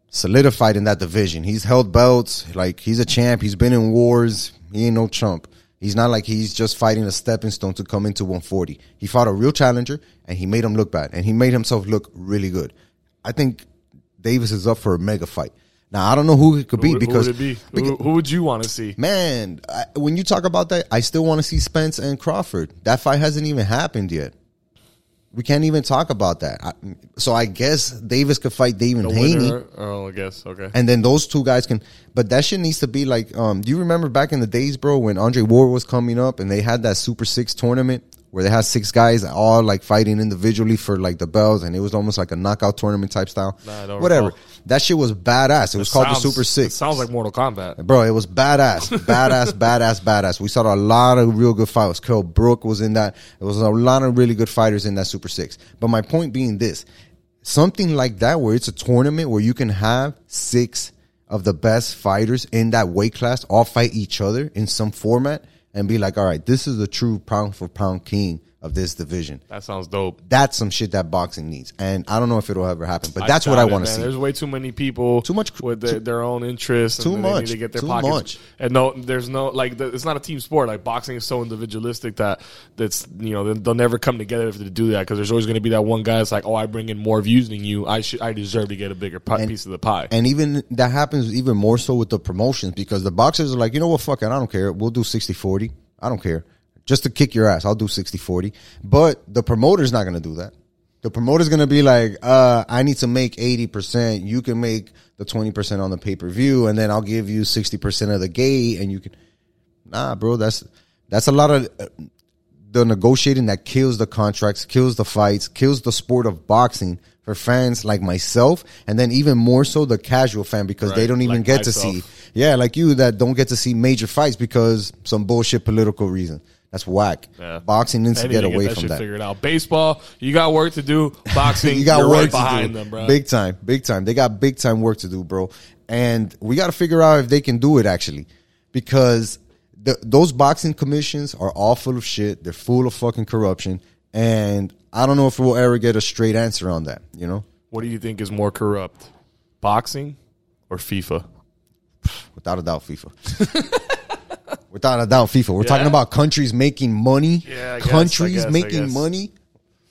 solidified in that division. He's held belts, like he's a champ. He's been in wars. He ain't no chump. He's not like he's just fighting a stepping stone to come into 140. He fought a real challenger and he made him look bad and he made himself look really good. I think Davis is up for a mega fight. Now I don't know who it could be Who, because who would it be? because- Who, who would you want to see? man, I, when you talk about that, I still want to see Spence and Crawford. That fight hasn't even happened yet. We can't even talk about that. I, so I guess Davis could fight David The Haney. winner? Oh, I guess okay. And then those two guys can, but that shit needs to be like, um, do you remember back in the days, bro, when Andre Ward was coming up and they had that Super Six tournament where they had six guys all like fighting individually for like the belts and it was almost like a knockout tournament type style? Nah, don't Whatever. recall. That shit was badass. It was called the Super It Six. sounds like Mortal Kombat. Bro, it was badass, badass, badass, badass. We saw a lot of real good fights. Carl Froch was in that. There was a lot of really good fighters in that Super Six. But my point being this: something like that, where it's a tournament where you can have six of the best fighters in that weight class all fight each other in some format, and be like, all right, this is the true pound for pound king of this division. That sounds dope. That's some shit that boxing needs, and I don't know if it'll ever happen, but that's what I want to see. There's way too many people, Too much- with their, too- their own interests. too and they much, to get their too pockets. much. And no, there's no like. The, it's not a team sport. Like boxing is so individualistic that that's you know they'll, never come together if they do that because there's always going to be that one guy that's like, oh, I bring in more views than you. I should I deserve to get a bigger pi- piece of the pie. And even that happens even more so with the promotions because the boxers are like, you know what, fuck it, I don't care. We'll do 60 40. I don't care. Just to kick your ass, I'll do 60 40. But the promoter's not going to do that. The promoter's going to be like, uh, I need to make 80%. You can make the 20% on the pay per view, and then I'll give you 60% of the gate, and you can. Nah, bro, that's that's a lot of uh, the negotiating that kills the contracts, kills the fights, kills the sport of boxing for fans like myself, and then even more so the casual fan because they don't even like get to see, yeah, like you that don't get to see major fights because some bullshit political reason. That's whack. Yeah. Boxing needs to get away that from that. figured out. Baseball, you got work to do. Boxing, you got work right to behind do. them, bro. Big time, big time. They got big time work to do, bro. And we got to figure out if they can do it actually, because the, those boxing commissions are all full of shit. They're full of fucking corruption, and I don't know if we'll ever get a straight answer on that. You know, What do you think is more corrupt, boxing or FIFA? without a doubt, FIFA. without a doubt, FIFA. We're talking about countries making money. Yeah, I guess, I countries guess, I making guess. money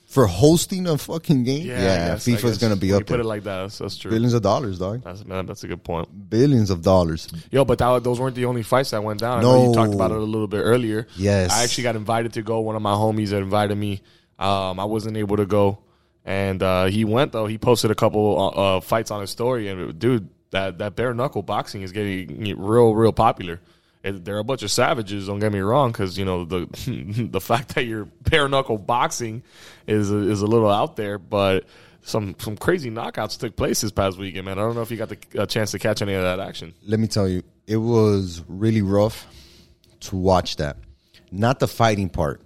for hosting a fucking game. I Yeah, guess, I FIFA's guess. gonna be When up you Put it like that. That's, that's true. Billions of dollars, dog. That's, man, that's a good point. Billions of dollars. Yo, but that, those weren't the only fights that went down. I know you talked about it a little bit earlier. Yes. I actually got invited to go. One of my homies had invited me. Um, I wasn't able to go, and uh, he went though. He posted a couple uh, uh, fights on his story, and dude, that that bare knuckle boxing is getting real, real popular. They're a bunch of savages. Don't get me wrong, because you know the the fact that you're bare knuckle boxing is is a little out there, but some some crazy knockouts took place this past weekend, man. I don't know if you got the a chance to catch any of that action. let me tell you, it was really rough to watch that. Not the fighting part.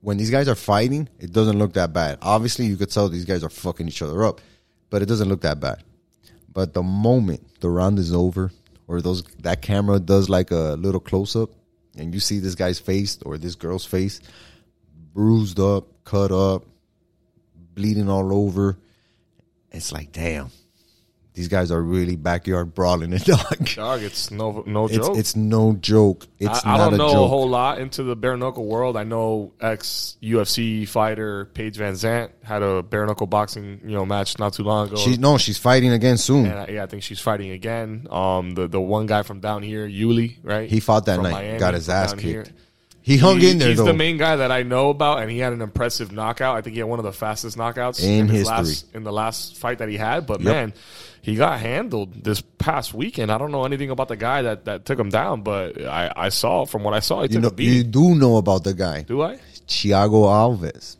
When these guys are fighting, it doesn't look that bad. Obviously, you could tell these guys are fucking each other up, but it doesn't look that bad. But the moment the round is over, or those that camera does like a little close up, and you see this guy's face or this girl's face, bruised up, cut up, bleeding all over, it's like, damn, these guys are really backyard brawling it, dog. Dog, it's no no It's joke. it's no joke. It's I, I don't a know joke. a whole lot into the bare knuckle world. I know ex UFC fighter Paige VanZant had a bare knuckle boxing you know match not too long ago. She no, she's fighting again soon. I, yeah, I think she's fighting again. Um, the the one guy from down here, Yuli, right? He fought that From night, Miami, got his ass kicked. here. He hung He- in there he's though. the main guy that I know about, and he had an impressive knockout. I think he had one of the fastest knockouts In his history. last, in the last fight that he had. But Yep. man, he got handled this past weekend. I don't know anything about the guy that, that took him down, but I, I saw from what I saw, he you took know, a beating. you do know about the guy, Do I? Thiago Alves.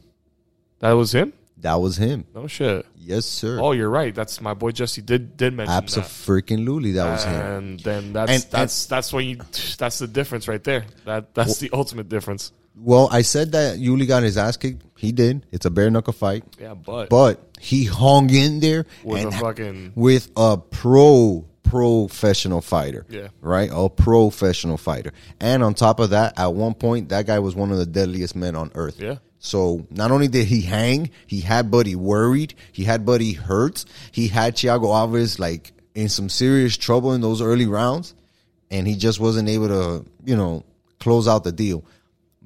That was him? That was him. No shit. Yes, sir. Oh, you're right. That's my boy Jesse did did mention that. Absolutely, that was him. And then that's And- that's that's when you that's the difference right there. That that's the ultimate difference. Well, I said that Yuli got his ass kicked. He did. It's a bare knuckle fight, Yeah, but, but he hung in there with and a fucking with a pro professional fighter. Yeah. Right? A professional fighter. And on top of that, at one point, that guy was one of the deadliest men on earth. Yeah. So not only did he hang, he had Buddy worried, he had Buddy hurt, he had Thiago Alves like in some serious trouble in those early rounds, and he just wasn't able to, you know, close out the deal.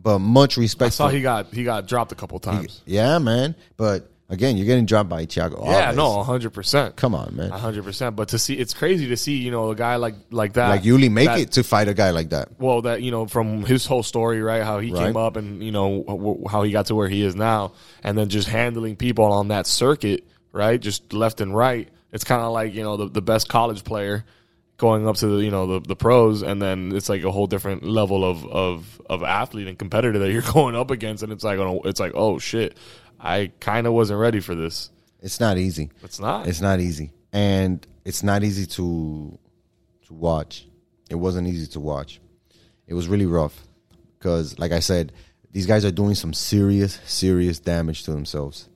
But much respect. I saw he got he got dropped a couple times. yeah, man. But Again, you're getting dropped by Thiago. Yeah, no, hundred percent. Come on, man. hundred percent. But to see, it's crazy to see, you know, a guy like like that, Like Yuli make that- it to fight a guy like that. well that you know from his whole story right how he Right. came up and you know how he got to where he is now and then just handling people on that circuit right just left and right it's kind of like you know the, the best college player going up to the you know the, the pros and then it's like a whole different level of, of of athlete and competitor that you're going up against and it's like oh, it's like oh shit i kind of wasn't ready for this It's not easy. it's not It's not easy, and it's not easy to to watch. It wasn't easy to watch. It was really rough because, like I said, these guys are doing some serious, serious damage to themselves,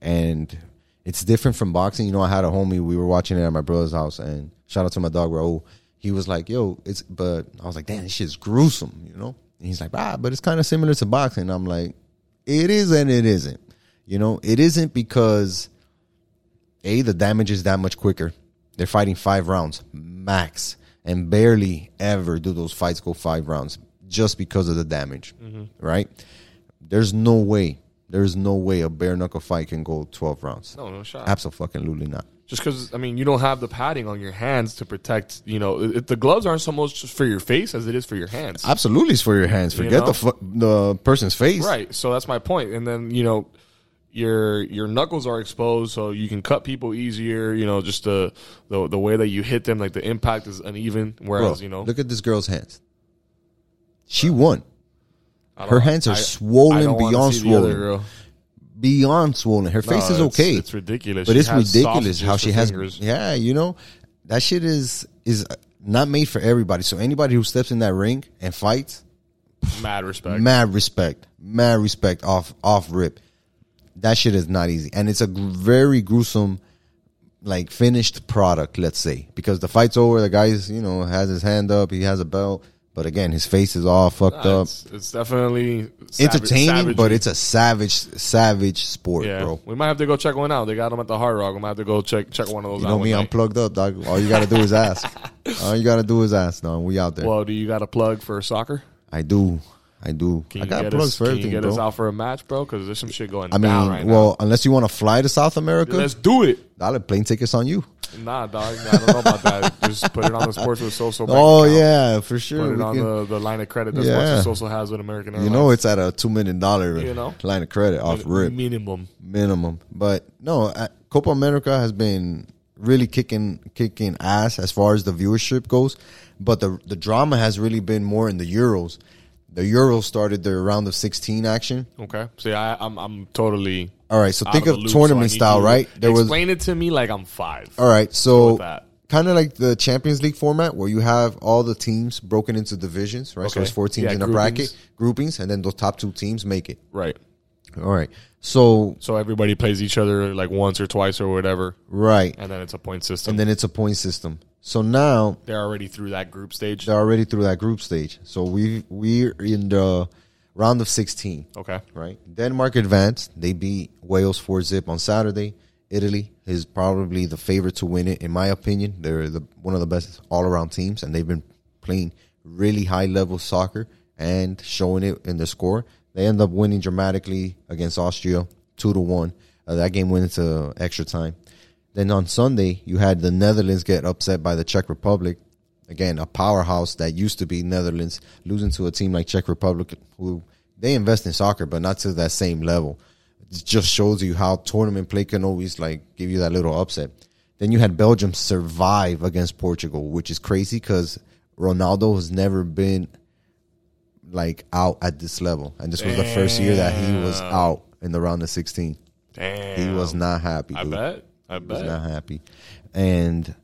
and it's different from boxing. You know, I had a homie. We were watching it at my brother's house, and shout out to my dog Raul. He was like, "Yo, it's," but I was like, "Damn, this shit's gruesome," you know. And he's like, "Ah, but it's kind of similar to boxing." I'm like, "It is and it isn't." You know, it isn't because a, the damage is that much quicker. They're fighting five rounds max, and barely ever do those fights go five rounds just because of the damage, right? There's no way, there's no way a bare knuckle fight can go 12 rounds. no no shot Absolutely not. Just because I mean you don't have the padding on your hands to protect. You know, it, the gloves aren't so much for your face as it is for your hands. Absolutely, it's for your hands. Forget know? the fu- the person's face. Right. So that's my point. And then you know, your your knuckles are exposed, so you can cut people easier. You know, just the the, the way that you hit them, like the impact is uneven. Bro, Whereas you know, look at this girl's hands. She won. Her hands are I- swollen I beyond see the other swollen. Beyond swollen. Her face No, is okay. It's ridiculous. but She it's ridiculous how she has fingers. yeah you know that shit is is not made for everybody so anybody who steps in that ring and fights mad respect. mad respect mad respect off off rip that shit is not easy and it's a gr- very gruesome like finished product let's say because the fight's over the guy's you know has his hand up he has a belt but again his face is all fucked Nah, up it's, it's definitely savage- entertaining but it's a savage savage sport yeah. bro We might have to go check one out. They got them at the Hard Rock. We might have to go check check one of those You know me, I'm night. plugged up, dog. All you gotta do is ask. All you gotta do is ask. No, we out there. Well, do you got a plug for soccer? I do, I do. Can I you got get plugs us, for can everything, you get bro. us out for a match, bro? Because there's some shit going I down mean, right well, unless you want to fly to South America. Let's do it. dollar plane tickets on you. Nah, dog. I don't know about that. Just put it on the Sports with Soso. Oh account. yeah, for sure. Put it We on can- the, the line of credit that Yeah. Sports with Soso has with American Airlines. you know, it's at a two million dollar You know? line of credit off rip minimum. minimum. But no, Copa America has been really kicking kicking ass as far as the viewership goes. But the the drama has really been more in the Euros. The Euro started their round of sixteen action. Okay. See, I, I'm I'm totally. All right, so think of loop, tournament so style, right? There was explain it to me like I'm five. all right, so kind of like the Champions League format where you have all the teams broken into divisions, right? So Okay. it's four teams Yeah, in a groupings. bracket, groupings, and then those top two teams make it. Right. All right, so So everybody plays each other like once or twice or whatever, right, and then it's a point system. and then it's a point system. So now they're already through that group stage. they're already through that group stage. So we we're in the round of sixteen. Okay. right? Denmark advanced. They beat Wales 4 zip on Saturday. Italy is probably the favorite to win it, in my opinion. They're the, one of the best all around teams, and they've been playing really high level soccer and showing it in the score. They end up winning dramatically against Austria, 2 to 1. Uh, that game went into extra time. Then on Sunday, you had the Netherlands get upset by the Czech Republic. Again, a powerhouse that used to be Netherlands, losing to a team like Czech Republic, who they invest in soccer, but not to that same level. It just shows you how tournament play can always like give you that little upset. Then you had Belgium survive against Portugal, which is crazy because Ronaldo has never been like out at this level, and this was the first year that he was out in the round of sixteen. Damn. He was not happy. I dude bet. I was bet. not happy. And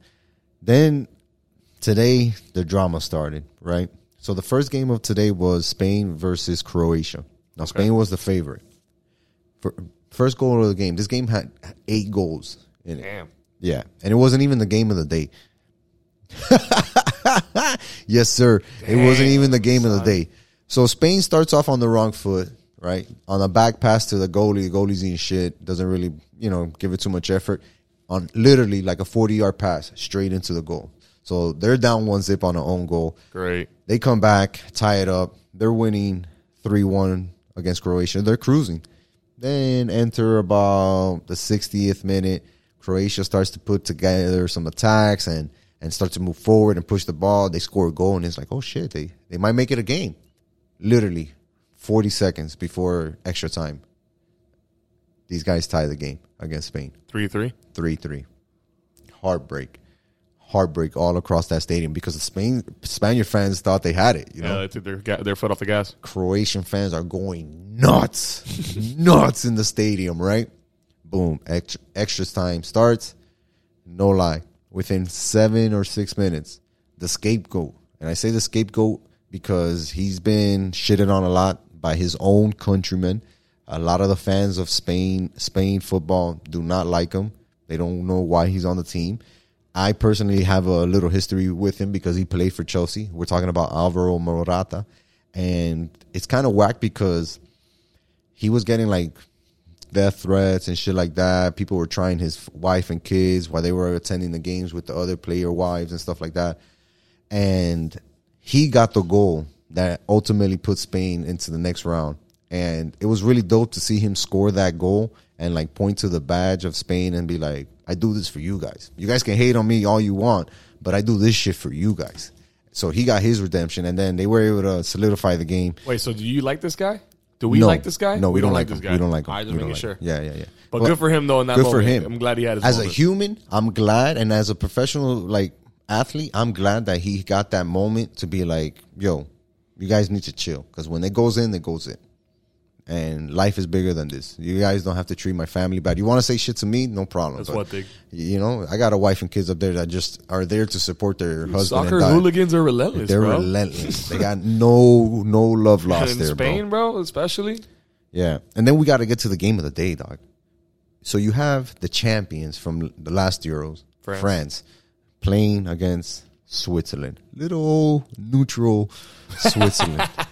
then today the drama started, right? So the first game of today was Spain versus Croatia. Now Spain was the favorite. For, first goal of the game. This game had eight goals in it. Damn. Yeah, and it wasn't even the game of the day. yes, sir. it wasn't even the game of the day. So Spain starts off on the wrong foot, right? On a back pass to the goalie. The goalie's eating shit. Doesn't really, you know, give it too much effort. On literally like a 40 yard pass straight into the goal. So they're down one zip on their own goal. Great. They come back, tie it up. They're winning 3 1 against Croatia. They're cruising. Then enter about the 60th minute. Croatia starts to put together some attacks and and start to move forward and push the ball. They score a goal, and it's like, oh shit, they they might make it a game. Literally, 40 seconds before extra time, these guys tie the game against Spain. Three three. 3 3. Heartbreak. Heartbreak all across that stadium because the Spain Spaniard fans thought they had it. You know, Yeah, they took their their foot off the gas. Croatian fans are going nuts, nuts in the stadium, right? Boom, extra, extra time starts. No lie, within seven or six minutes, the scapegoat, and I say the scapegoat because he's been shitted on a lot by his own countrymen. A lot of the fans of Spain, Spain football, do not like him. They don't know why he's on the team. I personally have a little history with him because he played for Chelsea. We're talking about Alvaro Morata, and it's kind of whack because he was getting like death threats and shit like that. People were trying his wife and kids while they were attending the games with the other player wives and stuff like that. And he got the goal that ultimately put Spain into the next round. And it was really dope to see him score that goal and like point to the badge of Spain and be like, I do this for you guys. You guys can hate on me all you want, but I do this shit for you guys. So he got his redemption and then they were able to solidify the game. Wait, so do you like this guy? Do we no, like this guy? No, we, don't, like this him. guy. We don't like him. I just We don't making like sure. him. Yeah, yeah, yeah. But Well, good for him though. In that good for him. I'm glad he had his as moment. a human, I'm glad, and as a professional like athlete, I'm glad that he got that moment to be like, "Yo, you guys need to chill," because when it goes in, it goes in, and life is bigger than this. You guys don't have to treat my family bad. You want to say shit to me, no problem. That's but, one thing. You know, I got a wife and kids up there that just are there to support their husband. Soccer and hooligans are relentless, They're bro. relentless. they got no no love lost in there, bro. Spain, bro, especially. Yeah. And then we got to get to the game of the day, dog. So you have the champions from the last Euros, France. France, playing against Switzerland. Little neutral Switzerland.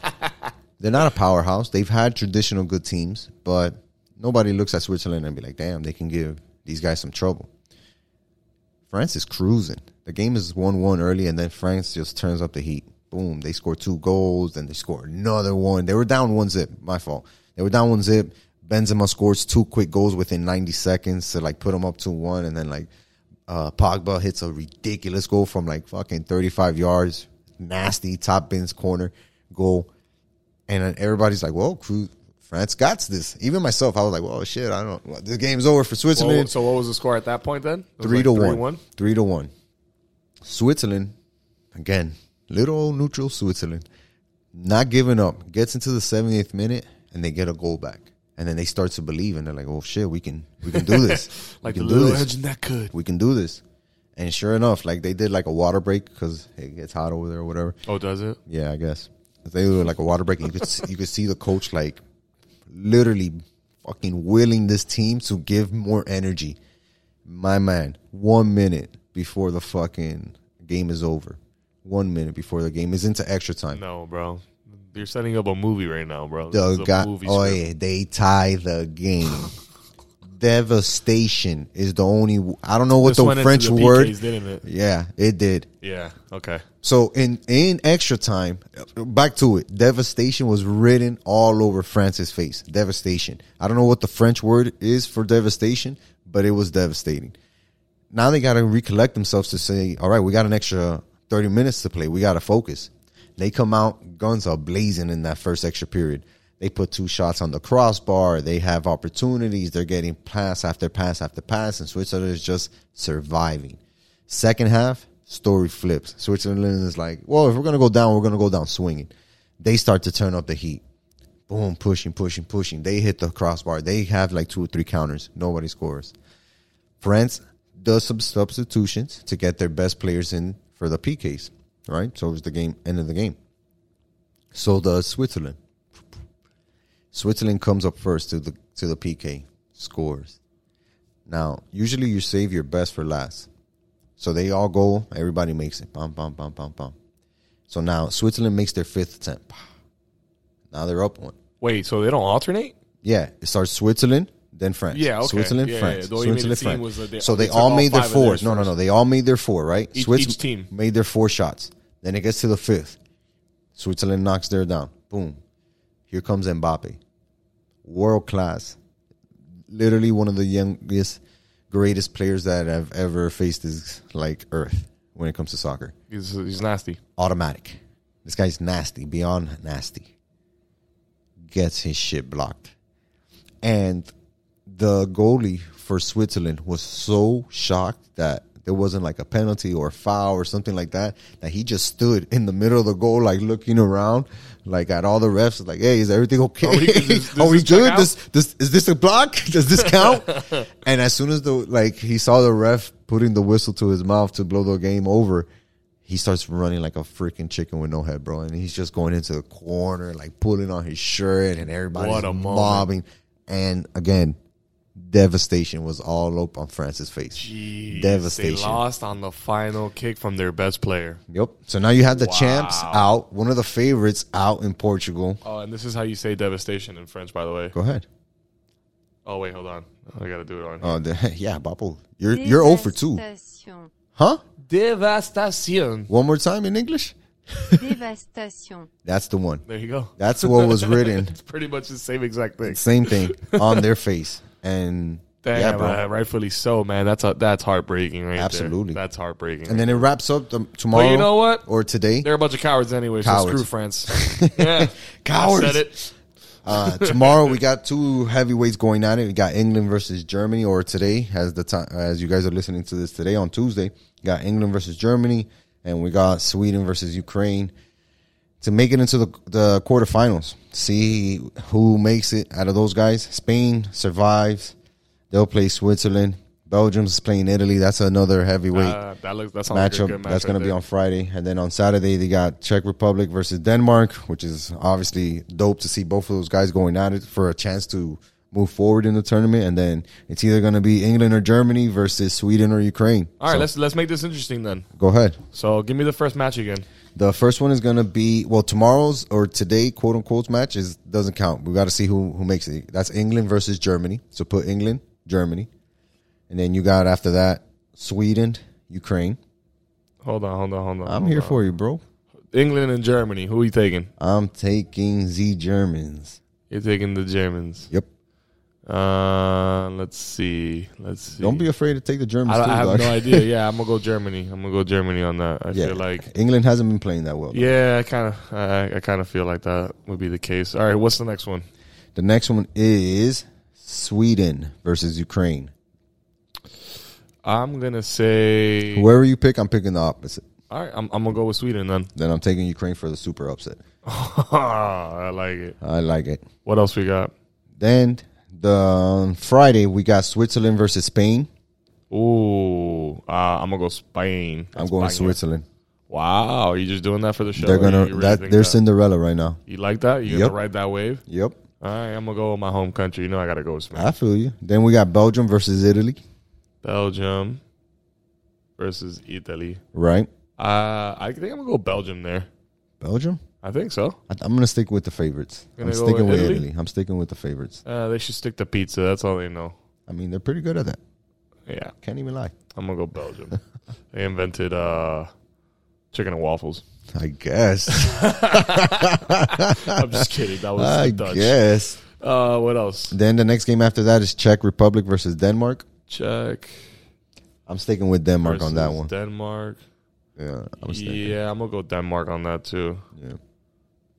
They're not a powerhouse. They've had traditional good teams, but nobody looks at Switzerland and be like, damn, they can give these guys some trouble. France is cruising. The game is 1 1 early, and then France just turns up the heat. Boom. They score two goals, then they score another one. They were down one zip. My fault. They were down one zip. Benzema scores two quick goals within 90 seconds to like put them up 2 1. And then like uh, Pogba hits a ridiculous goal from like fucking 35 yards. Nasty top bins corner goal. And everybody's like, well, France got this. Even myself, I was like, well, shit, I don't know. This game's over for Well, Switzerland so what was the score at that point then? Three like to three one. one. Three to one. Switzerland, again, little old neutral Switzerland, not giving up, gets into the 70th minute and they get a goal back. And then they start to believe and they're like, oh shit, we can we can do this. Like we the do little this. engine that could. We can do this. And sure enough, like they did like a water break because it gets hot over there or whatever. Oh, does it? Yeah, I guess they were like a water break. And you could see, you could see the coach like literally fucking willing this team to give more energy. My man, one minute before the fucking game is over, one minute before the game is into extra time. No, bro. You're setting up a movie right now, bro. The guy, oh yeah, they tie the game. Devastation is the only. I don't know what the French the word. PKs, didn't it? Yeah, it did. Yeah. Okay. So in in extra time, back to it. Devastation was written all over France's face. Devastation. I don't know what the French word is for devastation, but it was devastating. Now they got to recollect themselves to say, "All right, we got an extra thirty minutes to play. We got to focus." They come out guns are blazing in that first extra period. They put two shots on the crossbar. They have opportunities. They're getting pass after pass after pass, and Switzerland is just surviving. Second half, story flips. Switzerland is like, well, if we're gonna go down, we're gonna go down swinging. They start to turn up the heat. Boom, pushing, pushing, pushing. They hit the crossbar. They have like two or three counters. Nobody scores. France does some substitutions to get their best players in for the PKs. Right, so it was the game end of the game. So does Switzerland. Switzerland comes up first to the to the PK, scores. Now, usually you save your best for last. So they all go, everybody makes it. Bum, bum, bum, bum, bum. So now Switzerland makes their fifth attempt. Now they're up one. Wait, so they don't alternate? Yeah, it starts Switzerland, then France. Yeah, okay. Switzerland, Yeah, France. yeah. The way you made Switzerland, France. was uh, they- so they they, all all made their four. No, no, no. They all made their four, right? Each- Switz each team. made their four shots. Then it gets to the fifth. Switzerland knocks their down. Boom. Here comes Mbappe. World class. literally one of the youngest, greatest players that I've ever faced is like earth when it comes to soccer. He's he's nasty. Automatic. This guy's nasty, beyond nasty. Gets his shit blocked. And the goalie for Switzerland was so shocked that there wasn't like a penalty or a foul or something like that that he just stood in the middle of the goal like looking around like at all the refs like hey is everything okay Are we- does this- are we good this, this is this a block does this count and as soon as the like he saw the ref putting the whistle to his mouth to blow the game over he starts running like a freaking chicken with no head, bro. And he's just going into the corner, like pulling on his shirt, and everybody's What a moment. mobbing. And again, devastation was all up on France's face. Jeez, Devastation. They lost on the final kick from their best player. Yep. So now you have the champs out, one of the favorites out in Portugal. Oh, and this is how you say devastation in French, by the way. Go ahead. Oh wait, hold on. I gotta do it on oh, here. Oh, the, yeah, Bapo. You're you're 0 for 2. Huh? Devastation. One more time in English? Dévastation. That's the one. There you go. That's what was written. It's pretty much the same exact thing. Same thing on their face. And Damn, yeah, bro. uh, rightfully so, man. That's a, that's heartbreaking, right? there. Absolutely. that's heartbreaking. And then it wraps up the, tomorrow. But you know what? Or today. They're a bunch of cowards anyway. So Cowards. screw France. yeah, Cowards. I said it. Uh, tomorrow we got two heavyweights going at it. We got England versus Germany, or today, as the time as you guys are listening to this today on Tuesday, we got England versus Germany, and we got Sweden versus Ukraine to make it into the the quarterfinals. See who makes it out of those guys. Spain survives. They'll play Switzerland. Belgium's playing Italy. That's another heavyweight Uh, that looks that sounds like a matchup. match That's right going to be on Friday, and then on Saturday they got Czech Republic versus Denmark, which is obviously dope to see both of those guys going at it for a chance to move forward in the tournament. And then it's either going to be England or Germany versus Sweden or Ukraine. All right, So, let's let's make this interesting then. go ahead. So give me the first match again. The first one is going to be well tomorrow's or today quote unquote match is doesn't count. We got to see who who makes it. That's England versus Germany. So put England, Germany, and then you got after that Sweden, Ukraine. Hold on, hold on, hold on. I'm hold here on. for you, bro. England and Germany. Who are you taking? I'm taking the Germans. You're taking the Germans. Yep. Uh, let's see. Let's see. Don't be afraid to take the Germans. I, too, I have dog. no idea. Yeah, I'm gonna go Germany. I'm gonna go Germany on that. I yeah, feel like. England hasn't been playing that well. though. Yeah, I kind of, I, I kind of feel like that would be the case. All right, what's the next one? The next one is Sweden versus Ukraine. I'm gonna say. Whoever you pick, I'm picking the opposite. All right, I'm, I'm gonna go with Sweden then. Then I'm taking Ukraine for the super upset. I like it. I like it. What else we got? Then the um, Friday we got Switzerland versus Spain. Ooh, uh, I'm gonna go Spain. I'm going Spain. Switzerland. Wow, you just doing that for the show? They're gonna really that they're that? Cinderella right now. You like that? You Yep. gonna ride that wave? Yep, All right, I'm gonna go with my home country. You know I gotta go Spain. I feel you. Then we got Belgium versus Italy. Belgium versus Italy. Right, Uh, I think I'm gonna go Belgium there. Belgium. I think so. I- I'm gonna stick with the favorites. Gonna I'm go sticking with with Italy? Italy. I'm sticking with the favorites. Uh, they should stick to pizza. That's all they know. I mean, they're pretty good at that. Yeah, Can't even lie. I'm gonna go Belgium. they invented uh, chicken and waffles. I guess. I'm just kidding. That was I Dutch. guess. Uh, what else? Then the next game after that is Czech Republic versus Denmark. Czech. I'm sticking with Denmark on that versus one. Denmark. Yeah, I'm sticking. Yeah, I'm gonna go Denmark on that too. Yeah.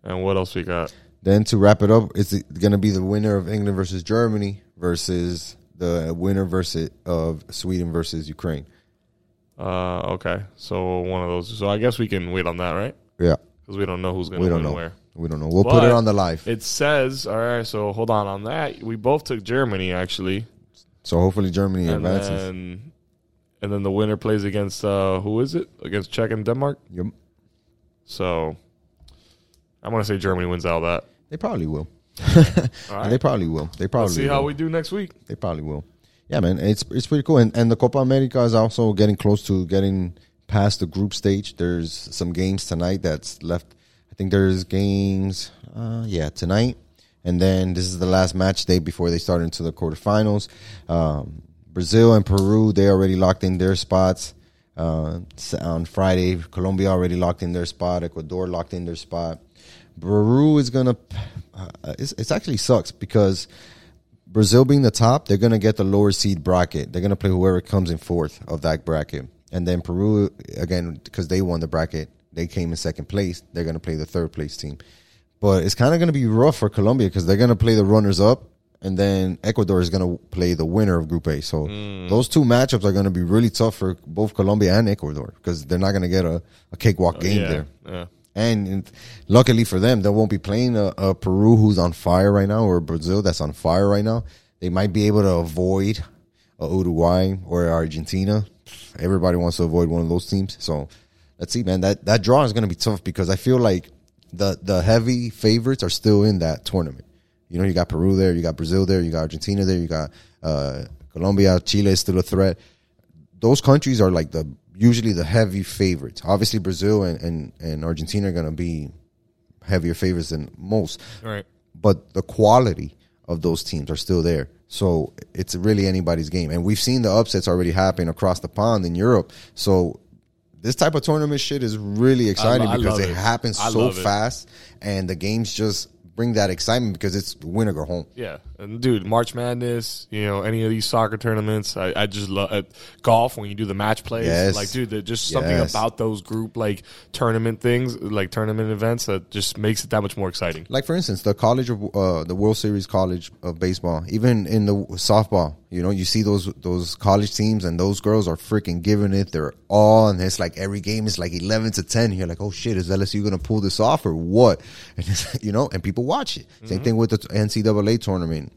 And what else we got? Then to wrap it up, it's going to be the winner of England versus Germany versus the winner versus of Sweden versus Ukraine. Uh, okay, so one of those. So I guess we can wait on that, right? Yeah, Because we don't know who's gonna we win know. where. We don't know. We'll put it on the live. It says, all right. So hold on on that. We both took Germany actually, So hopefully Germany and advances. then and then the winner plays against uh who is it? Against Czech and Denmark. Yep. So I'm gonna say Germany wins out of that. They probably will. All right. They probably will. They probably Let's see will. how we do next week. They probably will. Yeah, man, it's it's pretty cool. And and the Copa America is also getting close to getting past the group stage. There's some games tonight that's left. I think there's games. Uh, yeah, tonight, and then this is the last match day before they start into the quarterfinals. Um, Brazil and Peru they already locked in their spots. Uh, on Friday, Colombia already locked in their spot. Ecuador locked in their spot. Peru is gonna. Uh, it's, it's actually sucks because Brazil being the top, they're gonna get the lower seed bracket. They're gonna play whoever comes in fourth of that bracket, and then Peru again because they won the bracket, they came in second place. They're gonna play the third place team, but it's kind of gonna be rough for Colombia because they're gonna play the runners up, and then Ecuador is gonna play the winner of Group A. So those two matchups are gonna be really tough for both Colombia and Ecuador because they're not gonna get a, a cakewalk game yeah, there. yeah. And luckily for them, they won't be playing a, a Peru who's on fire right now or Brazil that's on fire right now. They might be able to avoid a Uruguay or Argentina. Everybody wants to avoid one of those teams. So let's see, man. That that draw is going to be tough because I feel like the the heavy favorites are still in that tournament. You know, you got Peru there, you got Brazil there, you got Argentina there, you got uh, Colombia, Chile is still a threat those countries are like the usually the heavy favorites. Obviously, Brazil and, and, and Argentina are going to be heavier favorites than most, Right. but the quality of those teams are still there. So it's really anybody's game, and we've seen the upsets already happen across the pond in Europe. So this type of tournament shit is really exciting I because it, it. happens I so fast, and the games just bring that excitement because it's win or go home. Yeah, and dude, March Madness, you know, any of these soccer tournaments, I, I just love uh, golf when you do the match plays. Yes. Like, dude, just something Yes. about those group like tournament things, like tournament events, that just makes it that much more exciting. like for instance, the college of uh, the World Series college of baseball, even in the softball, you know, you see those those college teams and those girls are freaking giving it their all, and it's like every game is like eleven to ten. You're like, oh shit, is LSU gonna pull this off or what? And it's, you know, and people watch it. Same thing with the NCAA tournament.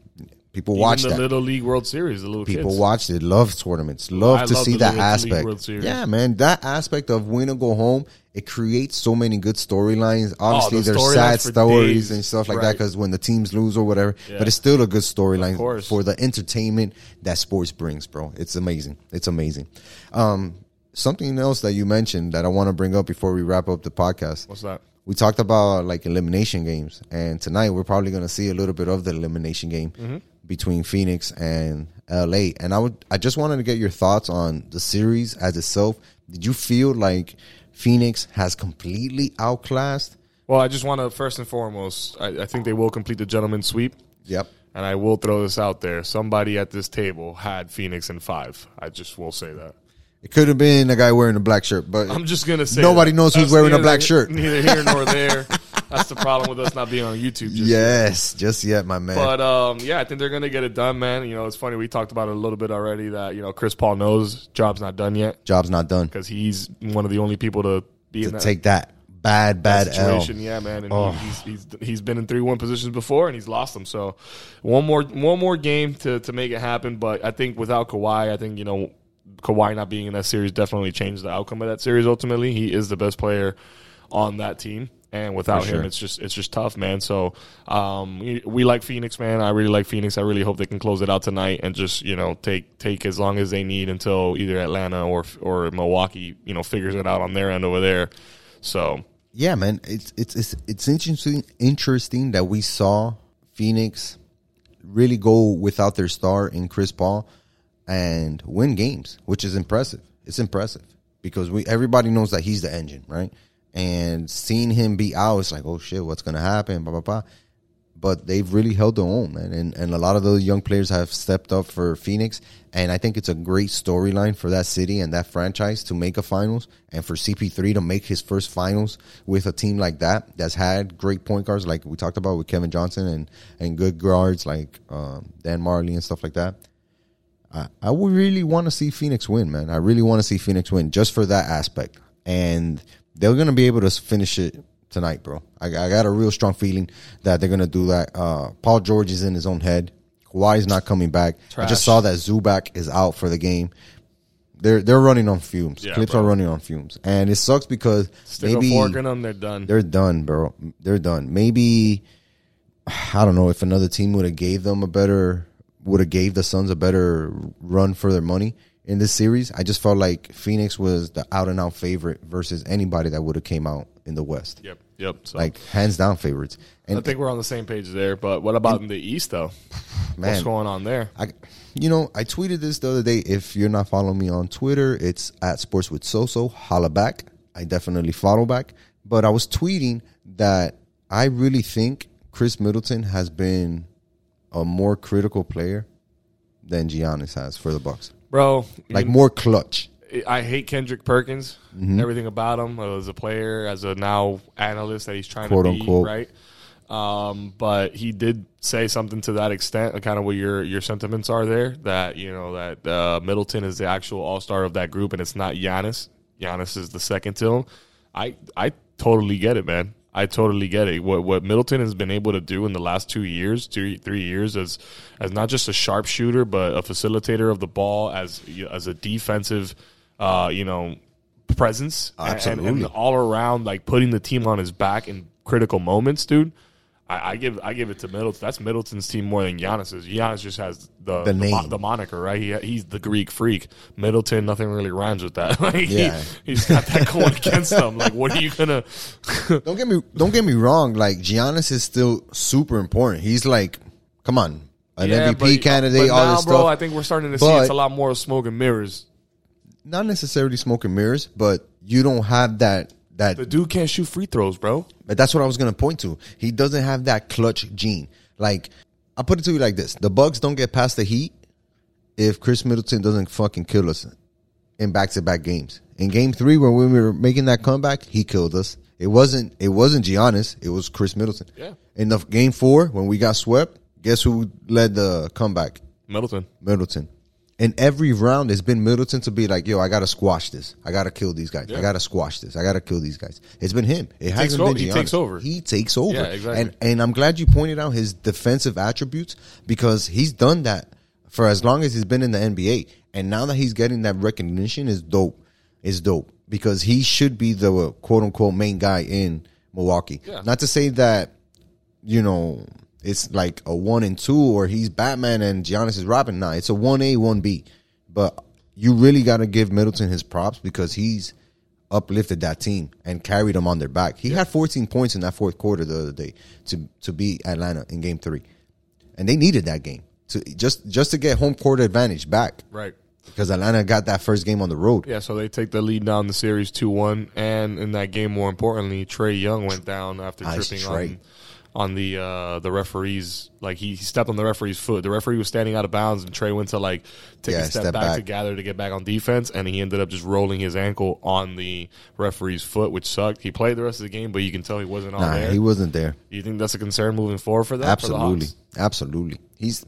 People watch the that. Little League World Series, the little People kids. watch it, love tournaments, love I to love see that aspect. Yeah, man, that aspect of win or go home, it creates so many good storylines. Obviously, Oh, the there's sad stories days. and stuff like that because when the teams lose or whatever, Yeah. but it's still a good storyline for the entertainment that sports brings, bro. It's amazing. It's amazing. Um, something else that you mentioned that I want to bring up before we wrap up the podcast What's that? We talked about like elimination games, and tonight we're probably going to see a little bit of the elimination game Mm-hmm. between Phoenix and LA. And I would, I just wanted to get your thoughts on the series as itself. Did you feel like Phoenix has completely outclassed? Well, I just want to first and foremost, I, I think they will complete the gentleman's sweep. Yep. And I will throw this out there. Somebody at this table had Phoenix in five. I just will say that. It could have been a guy wearing a black shirt, but I'm just gonna say Nobody that. knows who's That's wearing a black shirt. Neither here nor there. That's the problem with us not being on YouTube. Just yet. yes, just yet, my man. But um, yeah, I think they're gonna get it done, man. You know, it's funny we talked about it a little bit already. That you know, Chris Paul knows job's not done yet Job's not done. because he's one of the only people to be To that, take that bad, bad that L. situation. Yeah, man. And Oh. he, he's, he's he's been in three one positions before and he's lost them. So one more one more game to to make it happen. But I think without Kawhi, I think you know Kawhi not being in that series definitely changed the outcome of that series. Ultimately, he is the best player on that team. And without For him, it's just it's just tough, man. So um, we, we like Phoenix, man. I really like Phoenix. I really hope they can close it out tonight and just you know take take as long as they need until either Atlanta or or Milwaukee you know figures it out on their end over there. So Yeah, man, it's it's it's it's interesting interesting that we saw Phoenix really go without their star in Chris Paul and win games, which is impressive. It's impressive because we everybody knows that he's the engine, right? And seeing him be out, it's like, oh shit, what's gonna happen? Blah blah blah. But they've really held their own, man, and and a lot of those young players have stepped up for Phoenix, and I think it's a great storyline for that city and that franchise to make a finals, and for CP3 to make his first finals with a team like that that's had great point guards like we talked about with Kevin Johnson and and good guards like um, Dan Majerle and stuff like that. I, I would really want to see Phoenix win, man. I really want to see Phoenix win just for that aspect. And they're going to be able to finish it tonight, bro. I, I got a real strong feeling that they're going to do that. Uh, Paul George is in his own head. Kawhi's not coming back. I just saw that Zubac is out for the game. They're they're running on fumes. Yeah, Clips bro. are running on fumes, and it sucks because stick maybe a fork in them, they're done. they're done, bro. They're done. Maybe I don't know if another team would have gave them a better would have gave the Suns a better run for their money in this series. I just felt like Phoenix was the out and out favorite versus anybody that would have came out in the West. Yep, yep. So Like hands down favorites. And I think we're on the same page there. But what about in the East, though? What's going on there? I, you know, I tweeted this the other day. If you're not following me on Twitter, it's at Sports with Soso. Holla back. I definitely follow back. But I was tweeting that I really think Khris Middleton has been a more critical player than Giannis has for the Bucks. bro. Like you- more clutch. I hate Kendrick Perkins. Mm-hmm. Everything about him uh, as a player, as a now analyst that he's trying Quote, to be, unquote. right? Um, but he did say something to that extent, uh, kind of what your your sentiments are there. That you know that uh, Middleton is the actual all star of that group, and it's not Giannis. Giannis is the second to him. I I totally get it, man. I totally get it. What what Middleton has been able to do in the last two years, two three years, as as not just a sharpshooter, but a facilitator of the ball, as as a defensive, uh, you know, presence, and- and, Absolutely. and all around like putting the team on his back in critical moments, dude. I, I give I give it to Middleton. That's Middleton's team more than Giannis's. Giannis just has the The the, mo- name. the moniker, right? He, he's the Greek freak. Middleton, nothing really rhymes with that. like he- Yeah. he's got that going against him. Like, what are you gonna? Don't get me don't get me wrong. Like Giannis is still super important. He's like, come on, an Yeah, MVP but- candidate. but all now, this bro, stuff. I think we're starting to see it's a lot more of smoke and mirrors. Not necessarily smoke and mirrors, but you don't have that that The dude can't shoot free throws, bro. But that's what I was gonna point to. He doesn't have that clutch gene. Like I'll put it to you like this: the Bucks don't get past the Heat if Khris Middleton doesn't fucking kill us in back to back games. In Game Three, when we were making that comeback, he killed us. It wasn't. It wasn't Giannis. It was Khris Middleton. Yeah. In the Game Four, when we got swept, guess who led the comeback? Middleton. Middleton. In every round, it's been Middleton to be like, "Yo, I gotta squash this. I gotta kill these guys. I gotta squash this. I gotta kill these guys." It's been him. It takes hasn't been. he Giannis. takes over. He takes over. Yeah, exactly. And and I'm glad you pointed out his defensive attributes because he's done that for as long as he's been in the NBA, and now that he's getting that recognition is dope. Is dope because he should be the uh, quote unquote main guy in Milwaukee. Yeah. Not to say that you know, it's like a one and two, or he's Batman and Giannis is Robin. Nah, it's a one A, one B. But you really got to give Middleton his props because he's uplifted that team and carried them on their back. He had 14 points in that fourth quarter the other day to to beat Atlanta in Game Three, and they needed that game to just just to get home court advantage back Right. because Atlanta got that first game on the road. Yeah, so they take the lead down the series two one, and in that game, more importantly, Trae Young went down after Nice tripping Trae. on on the uh, the referee's like he, he stepped on the referee's foot. The referee was standing out of bounds, and Trae went to like take Yeah, a step, step back, back. to gather to get back on defense, and he ended up just rolling his ankle on the referee's foot, which sucked. He played the rest of the game, but you can tell he wasn't on Nah, there. he wasn't there. you think that's a concern moving forward for for the Absolutely, Hawks? absolutely. He's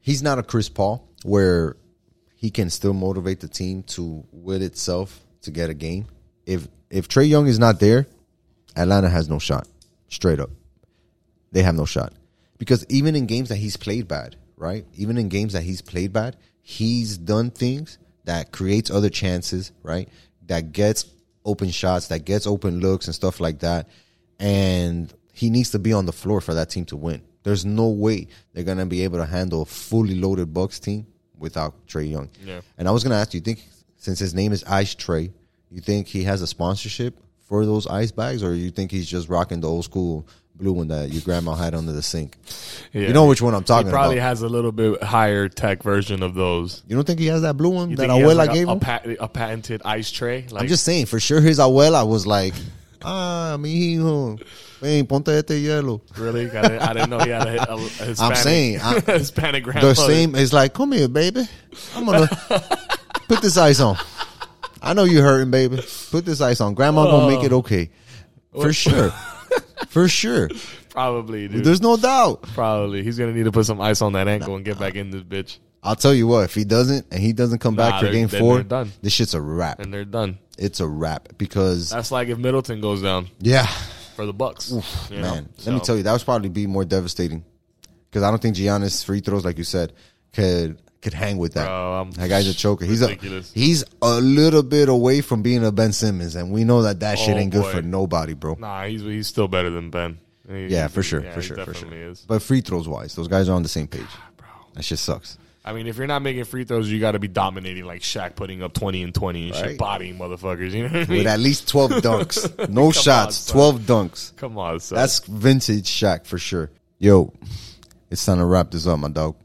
he's not a Chris Paul where he can still motivate the team to will itself to get a game. If if Trae Young is not there, Atlanta has no shot. Straight up, they have no shot because even in games that he's played bad, right? Even in games that he's played bad, he's done things that creates other chances, right? That gets open shots, that gets open looks and stuff like that. And he needs to be on the floor for that team to win. There's no way they're gonna be able to handle a fully loaded Bucks team without Trae Young. Yeah. And I was gonna ask you, you think since his name is Ice Trae, you think he has a sponsorship for those ice bags, or you think he's just rocking the old school blue one that your grandma had under the sink? Yeah. You know which one I'm talking about. He probably about. has a little bit higher tech version of those. You don't think he has that blue one You that abuela like, a- gave a, him? pat- a patented ice tray? Like, I'm just saying, for sure, his abuela was like, "Ah, mi hijo, ven, ponte este hielo." Really? I didn't, I didn't know he had a, a, a Hispanic, I'm saying, I- Hispanic grandmother. The same is like, "Come here, baby. I'm gonna put this ice on." I know you hurting, baby. Put this ice on. Grandma gonna make it Oh. okay, for sure, for sure. Probably, dude. There's no doubt. Probably. He's to need to put some ice on that ankle and get back in this bitch. I'll tell you what. If he doesn't, and he doesn't come Nah, back for they're- Game then Four, they're done. this shit's a wrap. And they're done. It's a wrap because That's like if Middleton goes down yeah, for the Bucks. you know? man. Let me So, tell you, that would probably be more devastating because I don't think Giannis free throws, like you said, could could hang with that. Bro, that guy's a choker. He's ridiculous. a he's a little bit away from being a Ben Simmons, and we know that that shit Oh, ain't good for nobody, bro. Nah, he's he's still better than Ben. He- Yeah, for sure, yeah, for sure, for sure. is. But free throws wise, those guys are on the same page. Ah, bro. That shit sucks. I mean, if you're not making free throws, you got to be dominating like Shaq, putting up twenty and twenty and shit, bodying motherfuckers. You know what I mean? With at least twelve dunks, no shots, son. twelve dunks. Come on, son. That's vintage Shaq for sure. Yo, it's time to wrap this up, my dog.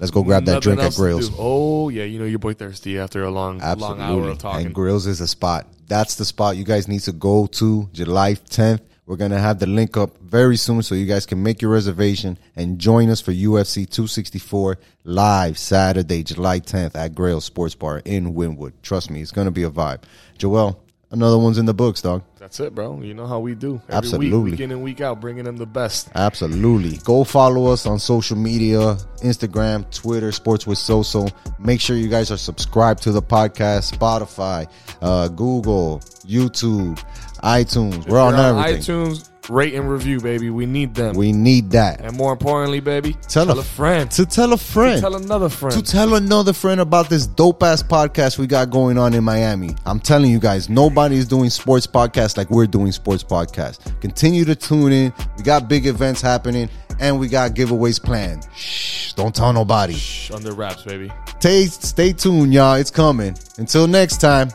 Let's go grab that Nothing drink at else to do. Oh yeah, you know your boy thirsty after a long, long hour of talking. And Grails is a spot. That's the spot you guys need to go to July 10th. We're gonna have the link up very soon, so you guys can make your reservation and join us for UFC 264 live Saturday, July 10th at Grail Sports Bar in Wynwood. Trust me, it's gonna be a vibe. Joel, another one's in the books, dog. That's it, bro. You know how we do. Every Absolutely. Week, week in and week out, bringing them the best. Absolutely. Go follow us on social media Instagram, Twitter, Sports with Soso. Make sure you guys are subscribed to the podcast, Spotify, uh, Google, YouTube, iTunes. We're on You're on everything. iTunes, rate and review, baby. We need them. We need that. and more importantly, baby, Tell tell, a- a friend. To tell a friend. tell another friend. to tell another friend about this dope ass podcast we got going on in Miami. I'm telling you guys, nobody is doing sports podcasts like we're doing sports podcasts. Continue to tune in. We got big events happening and we got giveaways planned. Shh, don't tell nobody. Shh, under wraps, baby. Stay, stay tuned, y'all. It's coming. Until next time.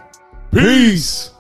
Peace.